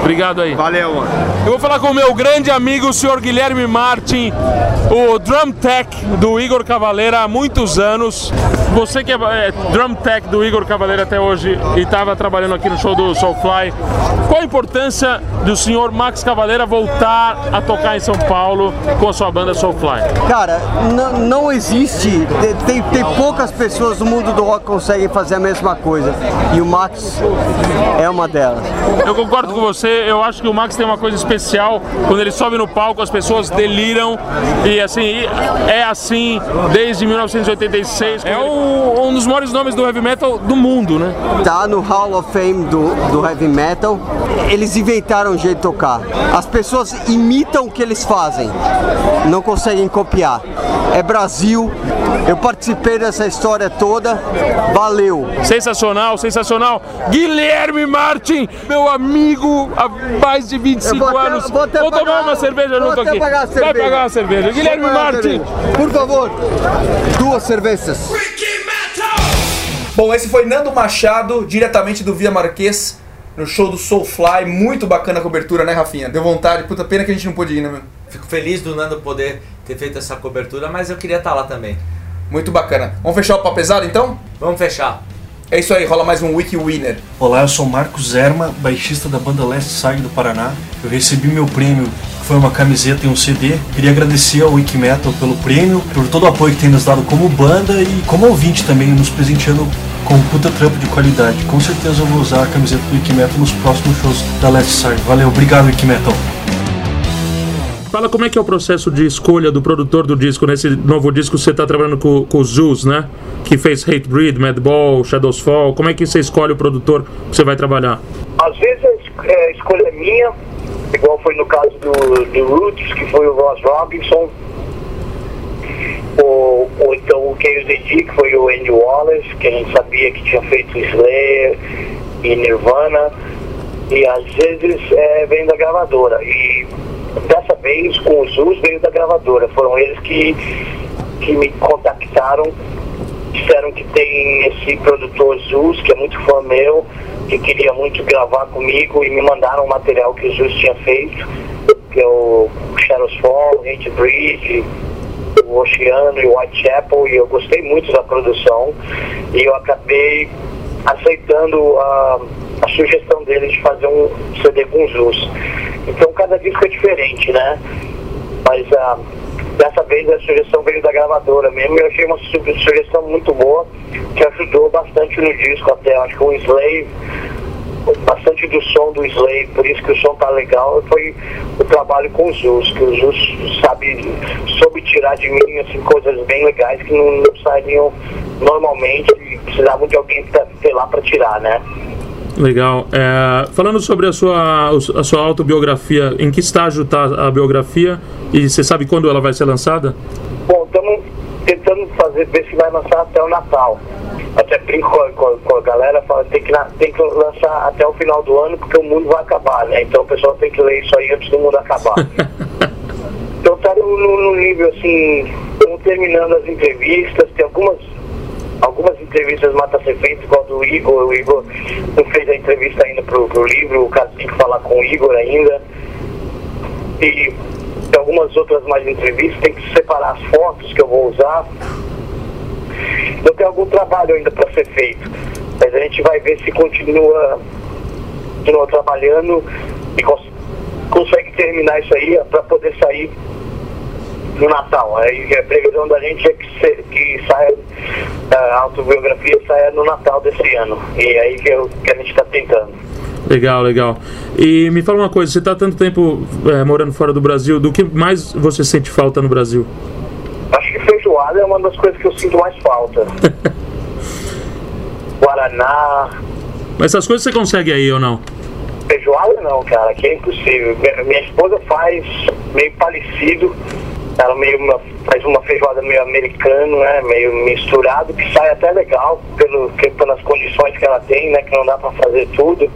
Obrigado aí. Valeu, mano. Eu vou falar com o meu grande amigo, o senhor Guilherme Martin, o drum tech do Igor Cavaleira há muitos anos. Você que é, é drum tech do Igor Cavaleira até hoje e estava trabalhando aqui no show do Soulfly, qual a importância do senhor Max Cavaleira voltar a tocar em São Paulo com a sua banda Soulfly? Cara, não existe. Tem, tem poucas pessoas no mundo do rock que conseguem fazer a mesma coisa. E o Max é uma delas. Eu concordo com você, eu acho que o Max tem uma coisa especial. Quando ele sobe no palco, as pessoas deliram. E assim, é assim desde 1986. É o- um dos maiores nomes do heavy metal do mundo, né? Tá no Hall of Fame do, do Heavy Metal. Eles inventaram um jeito de tocar. As pessoas imitam o que eles fazem. Não conseguem copiar. É Brasil. Eu participei dessa história toda. Valeu. Sensacional, sensacional. Guilherme Martin, meu amigo há mais de 25 Eu vou até- anos. vou até Vou tomar pagar- uma cerveja vou junto até aqui. pagar a Vai cerveja. pagar uma cerveja. Guilherme Martin. cerveja. Por favor, duas cervejas. Bom, esse foi Nando Machado, diretamente do Via Marquês, no show do Soulfly. Muito bacana a cobertura, né, Rafinha? Deu vontade. Puta pena que a gente não pôde ir, né, meu? Fico feliz do Nando poder ter feito essa cobertura, mas eu queria estar lá também. Muito bacana. Vamos fechar o papo pesado, então? Vamos fechar. É isso aí, rola mais um Wiki Winner. Olá, eu sou Marcos Zerma, baixista da banda Leste Side do Paraná. Eu recebi meu prêmio, que foi uma camiseta e um CD. Queria agradecer ao Wikimetal pelo prêmio, por todo o apoio que tem nos dado como banda e como ouvinte também, nos presenteando com um puta trampo de qualidade. Com certeza eu vou usar a camiseta do Wikimetal nos próximos shows da Leste Side. Valeu, obrigado Wikimetal. Fala como é que é o processo de escolha do produtor do disco. Nesse novo disco você está trabalhando com, com o Zeus, né? Que fez Hatebreed, Madball, Shadows Fall. Como é que você escolhe o produtor que você vai trabalhar? Às vezes a é, escolha é minha, igual foi no caso do, do Roots, que foi o Ross Robinson. ou, ou então o KZD, que foi o Andy Wallace, que a gente sabia que tinha feito Slayer e Nirvana, e às vezes é, vem da gravadora. E dessa vez com os Zeus veio da gravadora, foram eles que, que me contactaram, disseram que tem esse produtor Zeus, que é muito fã meu, que queria muito gravar comigo e me mandaram o material que o Zeus tinha feito, que é o Shadows Fall, Hate Bridge, o Oceano e o Whitechapel, e eu gostei muito da produção. E eu acabei aceitando a, a sugestão dele de fazer um CD com Zeus. Então cada disco é diferente, né? Mas ah, dessa vez a sugestão veio da gravadora mesmo e eu achei uma su- sugestão muito boa, que ajudou bastante no disco até. Acho que o Slave, bastante do som do Slave, por isso que o som tá legal, foi o trabalho com o Zeus, que o Zeus sabe, soube tirar de mim assim, coisas bem legais que não, não sairiam normalmente precisavam de alguém pra, sei lá para tirar, né? Legal. É, falando sobre a sua, a sua autobiografia, em que estágio está a biografia e você sabe quando ela vai ser lançada? Bom, estamos tentando fazer, ver se vai lançar até o Natal. Até brinco com a, com a- galera, fala tem que, tem que lançar até o final do ano porque o mundo vai acabar, né? Então o pessoal tem que ler isso aí antes do mundo acabar. então tá no nível assim, estamos terminando as entrevistas, tem algumas algumas entrevistas mata ser feitas, igual do Igor, o Igor não fez a entrevista ainda pro, pro livro, o caso tem que falar com o Igor ainda. E algumas outras mais entrevistas, tem que separar as fotos que eu vou usar. Então tem algum trabalho ainda para ser feito. Mas a gente vai ver se continua, continua trabalhando e cons- consegue terminar isso aí para poder sair no Natal. Aí a previsão da gente é que, se, que saia a autobiografia saia no Natal desse ano. E é aí que, eu, que a gente está tentando. Legal, legal. E me fala uma coisa, você está tanto tempo é, morando fora do Brasil, do que mais você sente falta no Brasil? Acho que feijoada é uma das coisas que eu sinto mais falta. Guaraná, Mas essas coisas você consegue aí ou não? Feijoada não, cara, que é impossível. Minha, minha esposa faz meio parecido. Ela meio uma- faz uma feijoada meio americano, né? Meio misturado, que sai até legal pelo, que, pelas condições que ela tem, né? Que não dá pra fazer tudo.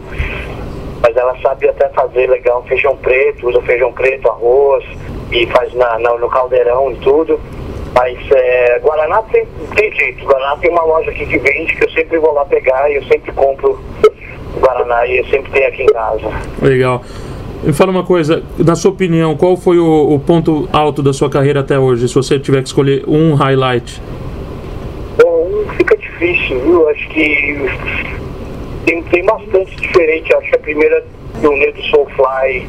Mas ela sabe até fazer legal feijão preto, usa feijão preto, arroz, e faz na, na- no caldeirão e tudo. Mas é, Guaraná tem, tem jeito. Guaraná tem uma loja aqui que vende que eu sempre vou lá pegar e eu sempre compro Guaraná e eu sempre tenho aqui em casa. Legal. Me fala uma coisa, na sua opinião, qual foi o, o ponto alto da sua carreira até hoje, se você tiver que escolher um highlight? Bom, fica difícil, viu? Acho que tem, tem bastante diferente. Acho que a primeira turnê do Soulfly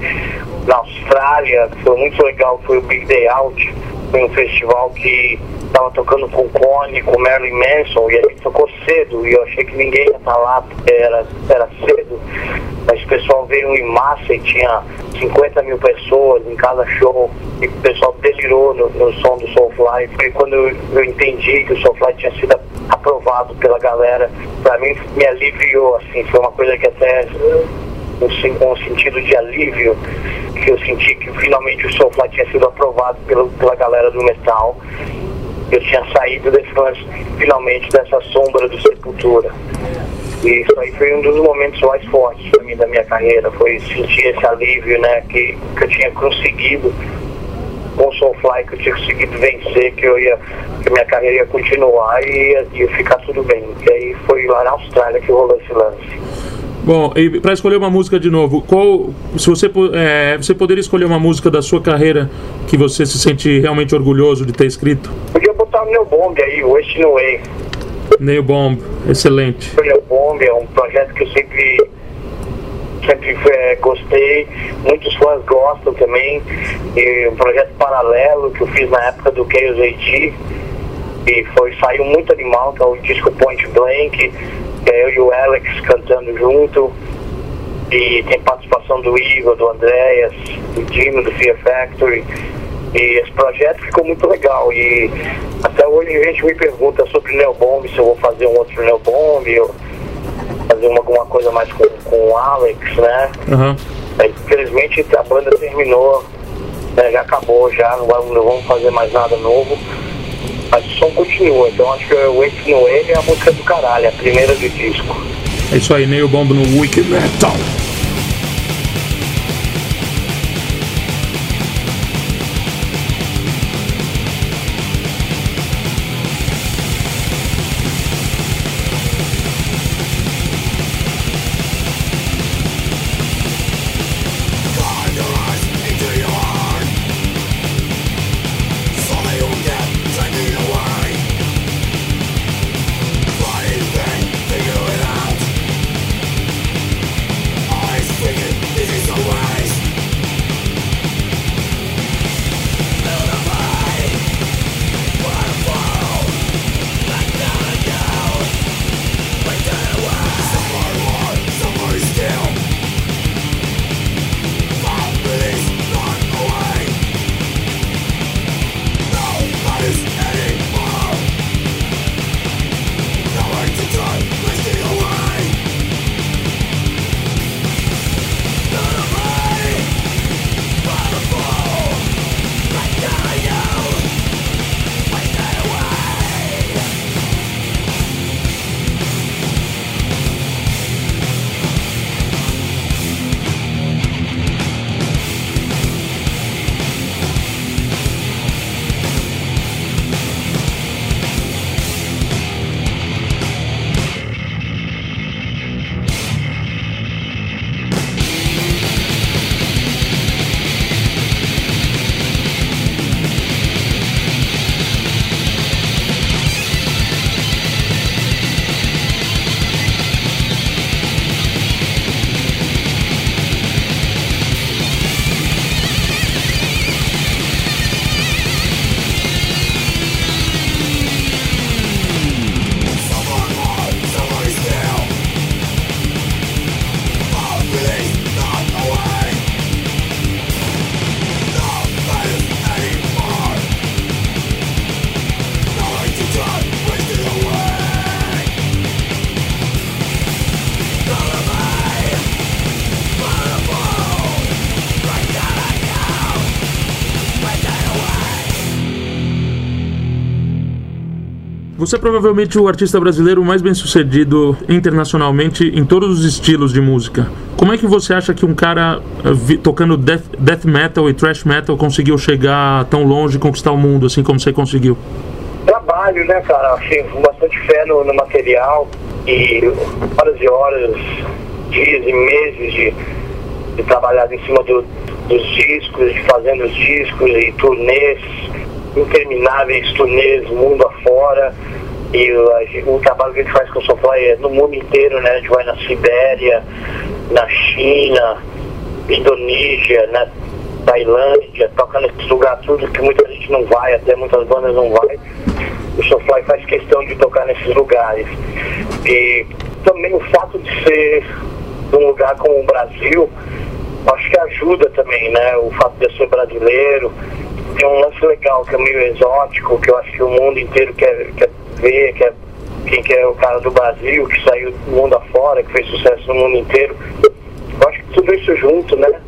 na Austrália foi muito legal, foi o Big Day Out. Foi um festival que estava tocando com Cone, com Marilyn Manson, e a gente tocou cedo, e eu achei que ninguém ia estar lá, porque era, era cedo. Mas o pessoal veio em massa e tinha 50 mil pessoas em cada show, e o pessoal delirou no, no som do Soulfly. Foi quando eu, eu entendi que o Soulfly tinha sido aprovado pela galera. Pra mim, me aliviou, assim, foi uma coisa que até um, um sentido de alívio que eu senti que finalmente o Soulfly tinha sido aprovado pela, pela galera do metal. Eu tinha saído desse finalmente dessa sombra do Sepultura. E isso aí foi um dos momentos mais fortes para mim da minha carreira, foi sentir esse alívio, né, que, que eu tinha conseguido com o Soulfly, que eu tinha conseguido vencer, que eu ia, que minha carreira ia continuar e ia, ia ficar tudo bem. E aí foi lá na Austrália que rolou esse lance. Bom, e para escolher uma música de novo, qual, se você, é, você poderia escolher uma música da sua carreira que você se sente realmente orgulhoso de ter escrito? Podia botar o meu bombe aí, o Wasting Away. Nail Bomb, excelente. Meu bombe é um projeto que eu sempre sempre é, gostei, muitos fãs gostam também. E um projeto paralelo que eu fiz na época do Chaos AT. E foi, saiu muito animal, que é o disco Point Blank, é eu e o Alex cantando junto. E tem participação do Igor, do Andreas, do Dino, do Fear Factory. E esse projeto ficou muito legal. E até hoje a gente me pergunta sobre o Neo Bomb, se eu vou fazer um outro Neo Bomb, ou fazer uma, alguma coisa mais com, com o Alex, né? Aí, Infelizmente a banda terminou, né, já acabou já, não vamos, não vamos fazer mais nada novo. Mas o som continua, então acho que o Wake No Wave é a música do caralho, é a primeira do disco. É isso aí, Neil Bomb no Wicked Metal. Você é provavelmente o artista brasileiro mais bem sucedido internacionalmente em todos os estilos de música. Como é que você acha que um cara uh, tocando death, death, metal e thrash metal conseguiu chegar tão longe e conquistar o mundo assim como você conseguiu? Trabalho, né, cara? Assim, bastante fé no, no material e horas e horas, dias e meses de, de trabalhar em cima do, dos discos, de fazendo os discos e turnês intermináveis turnês mundo afora. E o, o trabalho que a gente faz com o Soulfly é no mundo inteiro, né? A gente vai na Sibéria, na China, Indonésia, na Tailândia, toca nesses lugares tudo que muita gente não vai, até muitas bandas não vai. O Soulfly faz questão de tocar nesses lugares. E também o fato de ser um lugar como o Brasil, acho que ajuda também, né? O fato de eu ser brasileiro, tem um lance legal que é meio exótico, que eu acho que o mundo inteiro quer, quer ver, quer, quem quer é o cara do Brasil, que saiu do mundo afora, que fez sucesso no mundo inteiro. Eu acho que tudo isso junto, né?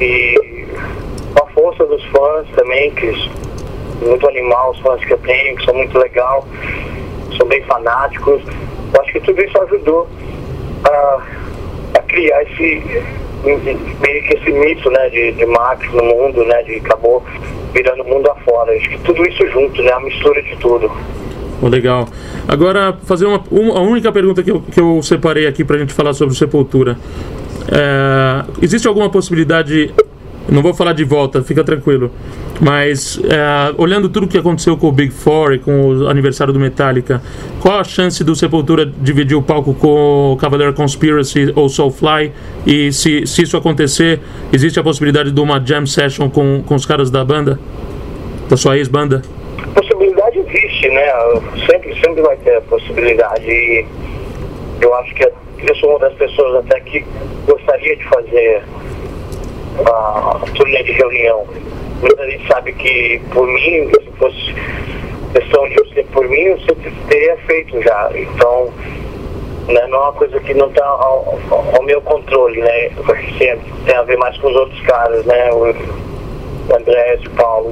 E a força dos fãs também, que muito animal os fãs que eu tenho, que são muito legal, são bem fanáticos. Eu acho que tudo isso ajudou a, a criar esse meio que esse mito né, de, de Max no mundo, né, de acabou virando o mundo afora. Acho que tudo isso junto, né, a mistura de tudo. Oh, legal. Agora, fazer uma, uma, a única pergunta que eu, que eu separei aqui para a gente falar sobre Sepultura. É, existe alguma possibilidade não vou falar de volta, fica tranquilo. Mas é, olhando tudo o que aconteceu com o Big Four e com o aniversário do Metallica, qual a chance do Sepultura dividir o palco com o Cavalier Conspiracy ou Soulfly? E se, se isso acontecer, existe a possibilidade de uma jam session com, com os caras da banda? Da sua ex-banda? Possibilidade existe, né? Sempre, sempre vai ter possibilidade. E eu acho que eu sou uma das pessoas até que gostaria de fazer a turnê de reunião. Muita gente sabe que por mim, se fosse questão de ser por mim, eu teria feito já. Então, né, não é uma coisa que não está ao, ao, meu controle, né? Tem, tem a ver mais com os outros caras, né? O, o André o Paulo,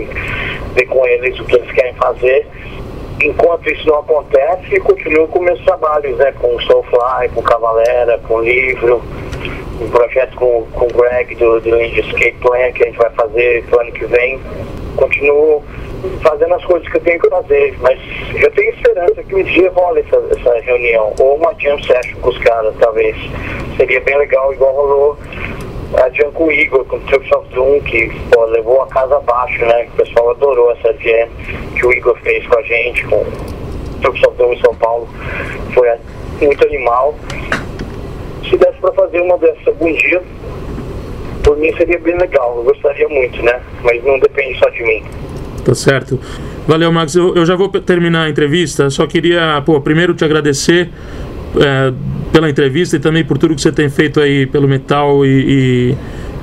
ver com eles o que eles querem fazer. enquanto isso não acontece, continuo com meus trabalhos, né? Com o Soulfly, com Cavalera, com livro, um projeto com, com o Greg do, do Indie Escape Plan que a gente vai fazer pro ano que vem. Continuo fazendo as coisas que eu tenho que fazer, mas eu tenho esperança que um dia role essa, essa reunião, ou uma jam session com os caras, talvez. Seria bem legal, igual rolou a jam com o Igor, com o Troops of Doom, que pô, levou a casa abaixo, né? O pessoal adorou essa jam que o Igor fez com a gente, com o Troops of Doom em São Paulo. Foi muito animal. Se desse para fazer uma dessas algum dia, por mim seria bem legal, eu gostaria muito, né? Mas não depende só de mim. Tá certo. Valeu, Max. Eu, eu já vou terminar a entrevista. Só queria, pô, primeiro te agradecer é, pela entrevista e também por tudo que você tem feito aí pelo metal e, e,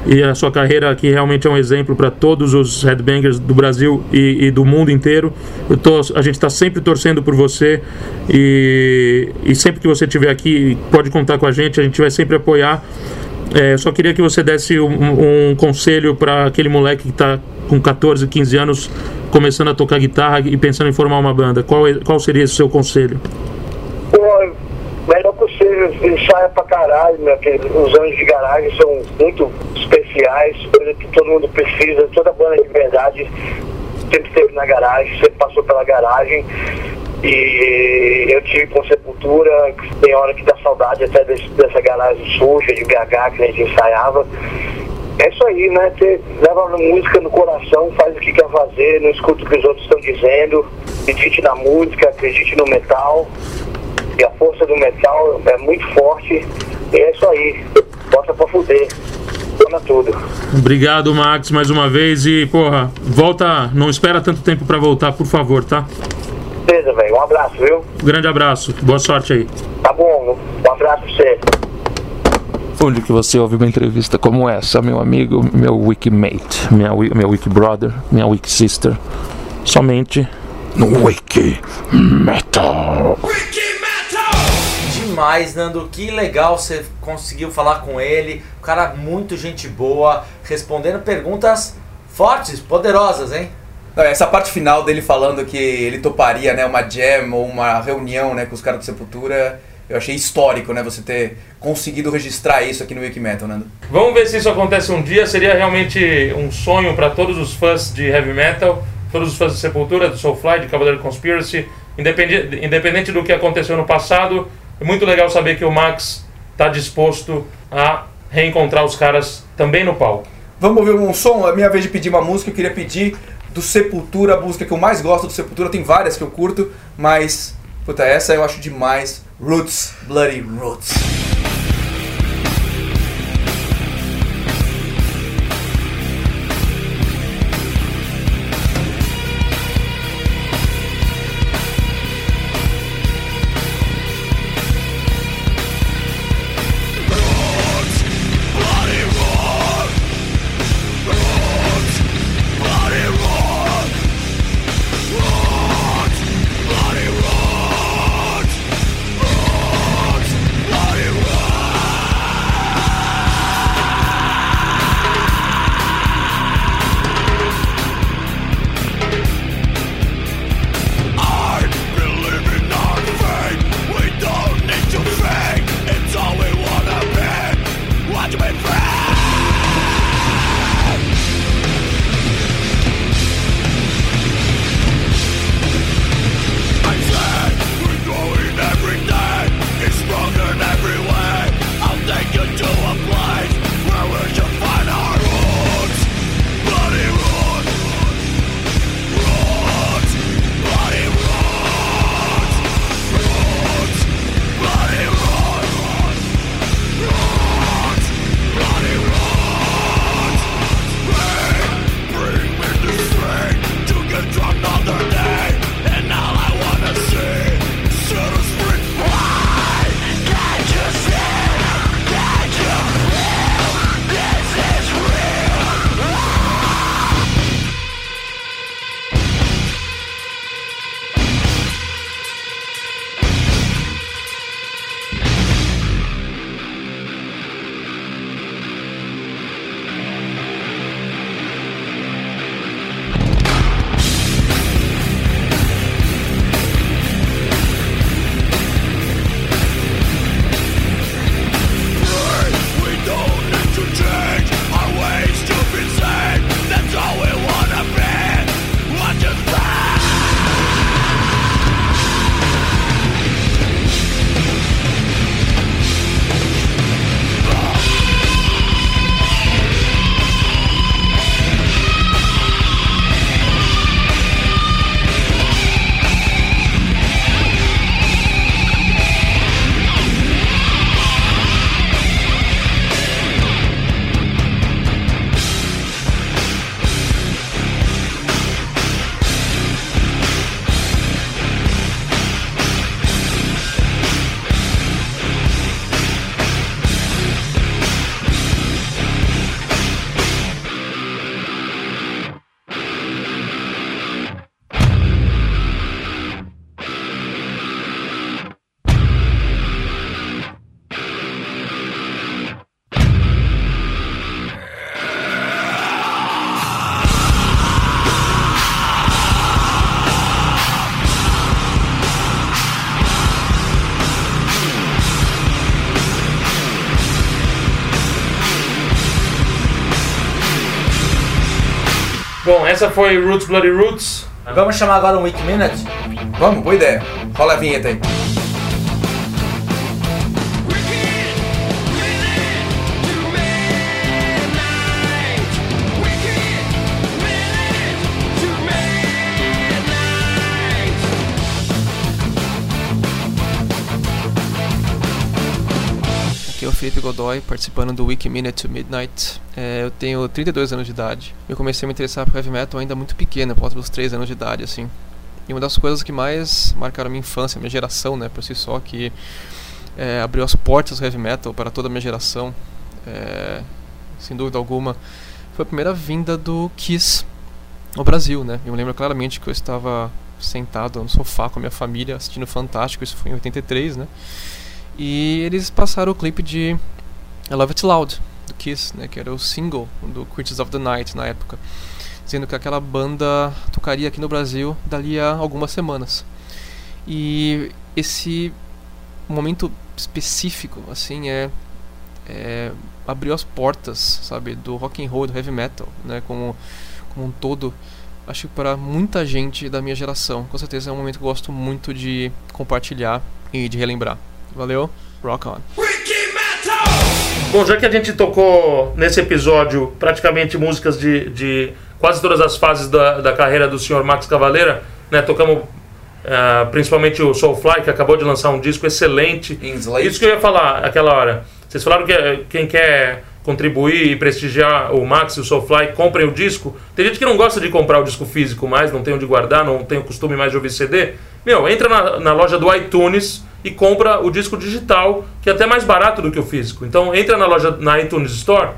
e a sua carreira que realmente é um exemplo para todos os headbangers do Brasil e, e do mundo inteiro. Tô, a gente está sempre torcendo por você e, e sempre que você estiver aqui pode contar com a gente. A gente vai sempre apoiar. É, só queria que você desse um, um conselho para aquele moleque que está com 14, 15 anos começando a tocar guitarra e pensando em formar uma banda. Qual, é- qual seria esse seu conselho? Possível, ensaia pra caralho, que os anos de garagem são muito especiais, coisa que todo mundo precisa, toda banda de verdade sempre esteve na garagem, sempre passou pela garagem. E eu tive com Sepultura, tem hora que dá saudade até desse- dessa garagem suja de BH que a gente ensaiava. É isso aí, né? Ter, leva a música no coração, faz o que quer fazer, não escuta o que os outros estão dizendo, acredite na música, acredite no metal. E a força do metal é muito forte. E é isso aí. Bota pra fuder. Toma tudo. Obrigado, Max, mais uma vez. E, porra, volta. Não espera tanto tempo para voltar, por favor, tá? Beleza, velho. Um abraço, viu? Grande abraço. Boa sorte aí. Tá bom. Um abraço pra você. Onde que você ouve uma entrevista como essa, meu amigo, meu wikimate, minha, meu wikbrother, minha wikisister? Somente no Wiki Metal. Demais, Nando. Que legal você conseguiu falar com ele. O cara muito gente boa, respondendo perguntas fortes, poderosas, hein? Não, essa parte final dele falando que ele toparia né, uma jam ou uma reunião né, com os caras do Sepultura, eu achei histórico, né? Você ter conseguido registrar isso aqui no Wikimetal, Nando. Vamos ver se isso acontece um dia. Seria realmente um sonho para todos os fãs de heavy metal, todos os fãs de Sepultura, do Soulfly, de Cavaleiro Conspiracy. Independente, independente do que aconteceu no passado, é muito legal saber que o Max está disposto a reencontrar os caras também no palco. Vamos ouvir um som? É minha vez de pedir uma música. Eu queria pedir do Sepultura, a música que eu mais gosto do Sepultura. Tem várias que eu curto, mas puta, essa eu acho demais. Roots, Bloody Roots. Essa foi Roots Bloody Roots. Vamos chamar agora um Week Minute? Vamos, boa ideia. Rola a vinheta aí. Aqui é o Felipe Godoy, participando do Wiki Minute to Midnight. É, eu tenho 32 anos de idade. Eu comecei a me interessar por heavy metal ainda muito pequeno, por volta dos 3 anos de idade, assim. E uma das coisas que mais marcaram a minha infância, a minha geração, né, por si só, que é, abriu as portas do heavy metal para toda a minha geração, é, sem dúvida alguma, foi a primeira vinda do Kiss ao Brasil, né. Eu me lembro claramente que eu estava sentado no sofá com a minha família assistindo Fantástico, isso foi em 83, né. E eles passaram o clipe de I Love It Loud, Kiss, né, que era o single do Creatures of the Night na época, dizendo que aquela banda tocaria aqui no Brasil dali a algumas semanas. E esse momento específico, assim, é, é abriu as portas, sabe, do rock and roll, do heavy metal, né, como, como um todo. Acho que para muita gente da minha geração, com certeza é um momento que eu gosto muito de compartilhar e de relembrar. Valeu, rock on. Bom, já que a gente tocou nesse episódio praticamente músicas de, de quase todas as fases da, da carreira do senhor Max Cavaleira, né? Tocamos eh, principalmente o Soulfly, que acabou de lançar um disco excelente. Isso que eu ia falar aquela hora. Vocês falaram que eh, quem quer contribuir e prestigiar o Max e o Soulfly, comprem o disco. Tem gente que não gosta de comprar o disco físico mais, não tem onde guardar, não tem o costume mais de ouvir CD. Meu, entra na, na loja do iTunes e compra o disco digital, que é até mais barato do que o físico. Então entra na loja, na iTunes Store,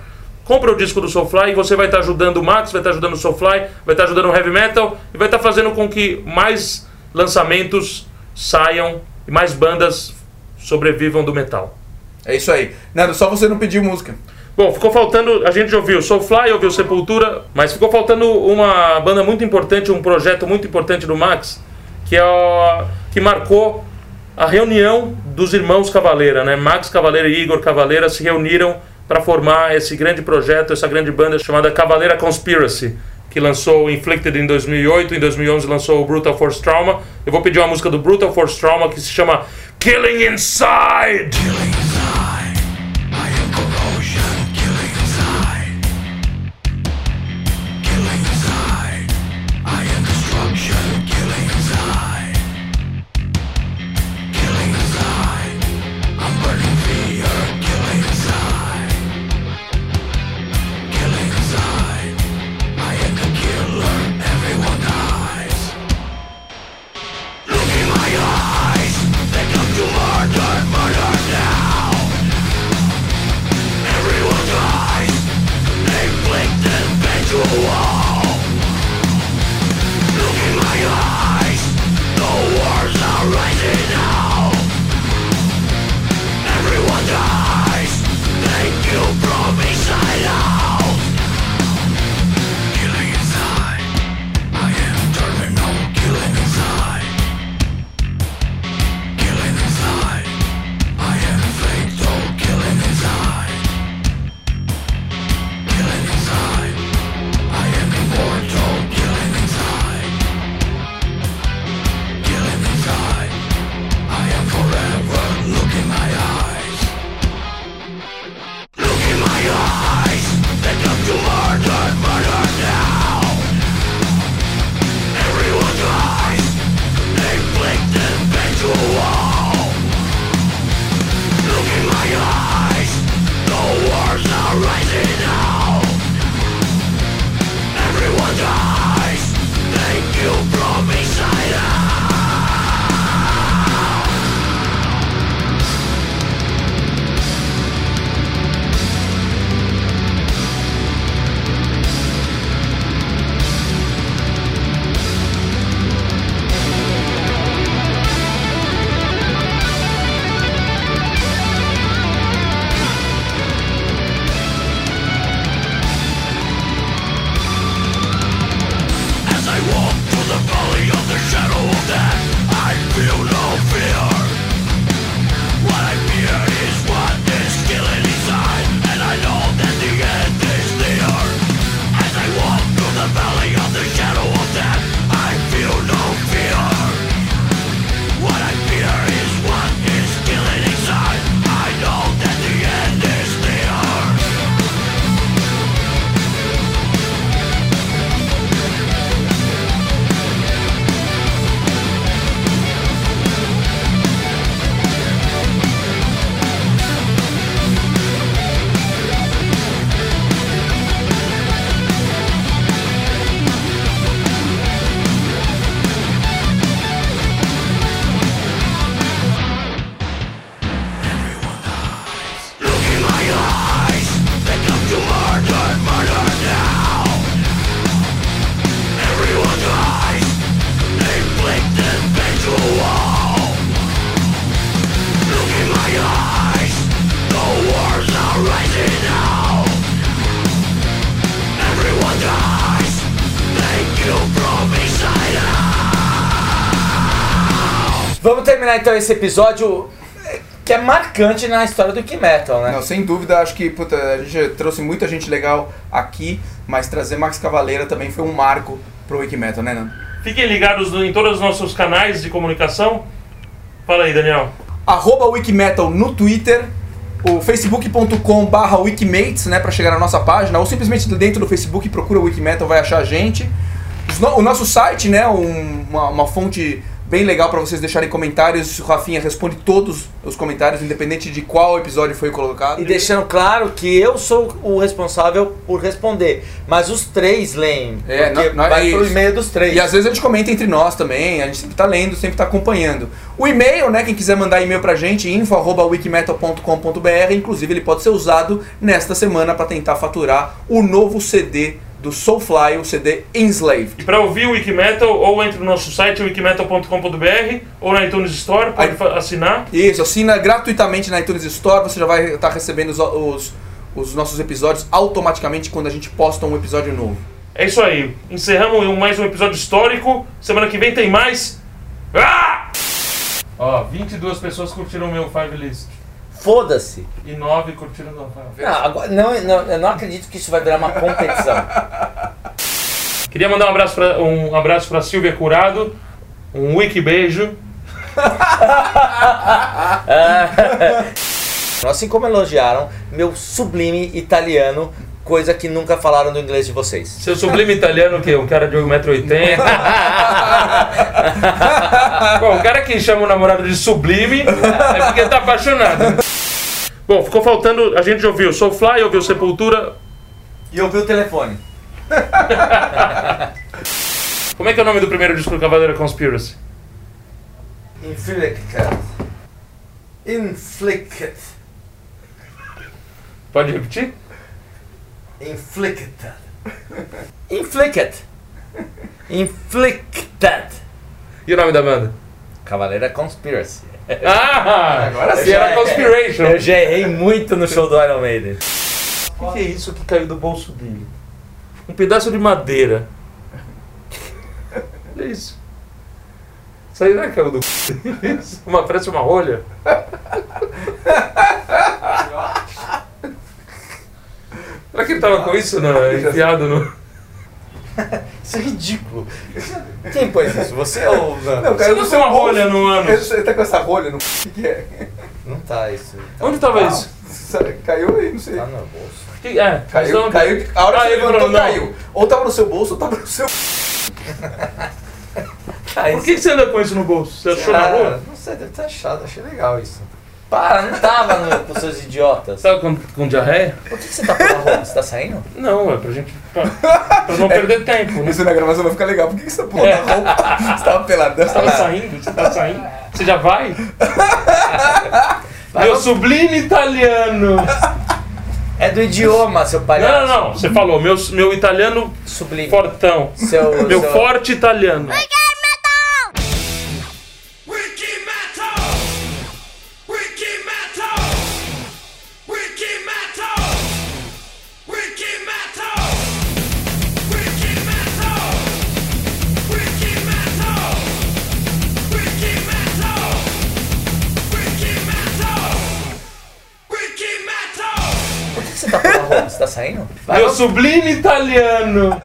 compra o disco do Soulfly e você vai estar ajudando o Max, vai estar ajudando o Soulfly, vai estar ajudando o Heavy Metal e vai estar fazendo com que mais lançamentos saiam e mais bandas sobrevivam do metal. É isso aí. Nando, só você não pediu música. Bom, ficou faltando. A gente já ouviu Soulfly, ouviu Sepultura, mas ficou faltando uma banda muito importante, um projeto muito importante do Max, que é a, que marcou a reunião dos irmãos Cavaleira, né? Max Cavaleira e Igor Cavaleira se reuniram para formar esse grande projeto, essa grande banda chamada Cavaleira Conspiracy, que lançou Inflicted em 2008, em 2011 lançou o Brutal Force Trauma. Eu vou pedir uma música do Brutal Force Trauma que se chama Killing Inside. Look terminar então esse episódio eh, que é marcante na história do Wiki Metal, né? Não, sem dúvida, acho que puta, a gente trouxe muita gente legal aqui, mas trazer Max Cavaleira também foi um marco pro Wikimetal, né, Nando? Fiquem ligados em todos os nossos canais de comunicação. Fala aí, Daniel. Arroba Wikimetal no Twitter, o facebook.com barra wikimates, né, pra chegar na nossa página, ou simplesmente dentro do Facebook procura Wikimetal, vai achar a gente. O nosso site, né, um- uma, uma fonte bem legal para vocês deixarem comentários, o Rafinha responde todos os comentários, independente de qual episódio foi colocado. E deixando claro que eu sou o responsável por responder. Mas os três leem. É, porque nó- nós- vai é pro e-mail dos três. E às vezes a gente comenta entre nós também, a gente sempre tá lendo, sempre tá acompanhando. O e-mail, né, quem quiser mandar e-mail pra gente, info@wikimetal.com.br, inclusive ele pode ser usado nesta semana para tentar faturar o novo CD do Soulfly, o CD Enslaved. E para ouvir o Wikimetal, ou entre no nosso site, wikimetal.com.br, ou na iTunes Store, pode fa- assinar. Isso, assina gratuitamente na iTunes Store, você já vai estar recebendo os, os, os nossos episódios automaticamente quando a gente posta um episódio novo. É isso aí. Encerramos mais um episódio histórico. Semana que vem tem mais. Ah! Ó, 22 pessoas curtiram o meu Five List. Foda-se. E 9 curtiram o do Rafael. Não, agora, não, não, eu não acredito que isso vai virar uma competição. Queria mandar um abraço pra, um abraço pra Silvia Curado. Um wiki beijo. assim como elogiaram meu sublime italiano, coisa que nunca falaram do inglês de vocês. Seu sublime italiano o quê? Um cara de 1,80m? Bom, o cara que chama o namorado de sublime é porque tá apaixonado. Bom, ficou faltando. A gente ouviu Soulfly, ouviu Sepultura. E ouviu o telefone. Como é que é o nome do primeiro disco do Cavaleiro Conspiracy? Inflicted. Inflicted. Pode repetir? Inflicted. Inflicted. Inflicted. E o nome da banda? Cavaleira Conspiracy. Ah! Agora sim, Eu já- era Conspiration. Eu já errei muito no show do Iron Maiden. O que é isso que caiu do bolso dele? Um pedaço de madeira. Olha isso. Isso aí não é caiu do Isso, uma, Parece uma rolha. Será que ele tava com isso no, enfiado no. Isso é ridículo. Quem pôs isso? Você ou não? Não, Você caiu não tem uma rolha no ânus? Ele tá com essa rolha no o que que é? Não tá isso. Onde tava isso? Caiu aí, não sei. Tá no bolso. Que- é, Caiu, não- caiu. A hora que Ah, você ele levantou, não. caiu. Ou tava no seu bolso, ou tava no seu. Por que que você anda com isso no bolso? Você achou na Ah, rua? não sei, deve ter achado. Achei legal isso. Para, não tava no, com seus idiotas. Tava com, com diarreia? Por que que você tá pondo a roupa? Você tá saindo? Não, é pra gente. Pra, pra não perder tempo, né? Isso na gravação vai ficar legal. Por que que você tá pulando É. a roupa? Você tava peladão. Você tava saindo? Você tá saindo? Você já vai? Meu sublime italiano! É do idioma, seu palhaço. Não, não, não. Você falou, meu, meu italiano Sublime. fortão. Seu, Meu seu- forte italiano. Você tá saindo? Vai, Meu sublime italiano!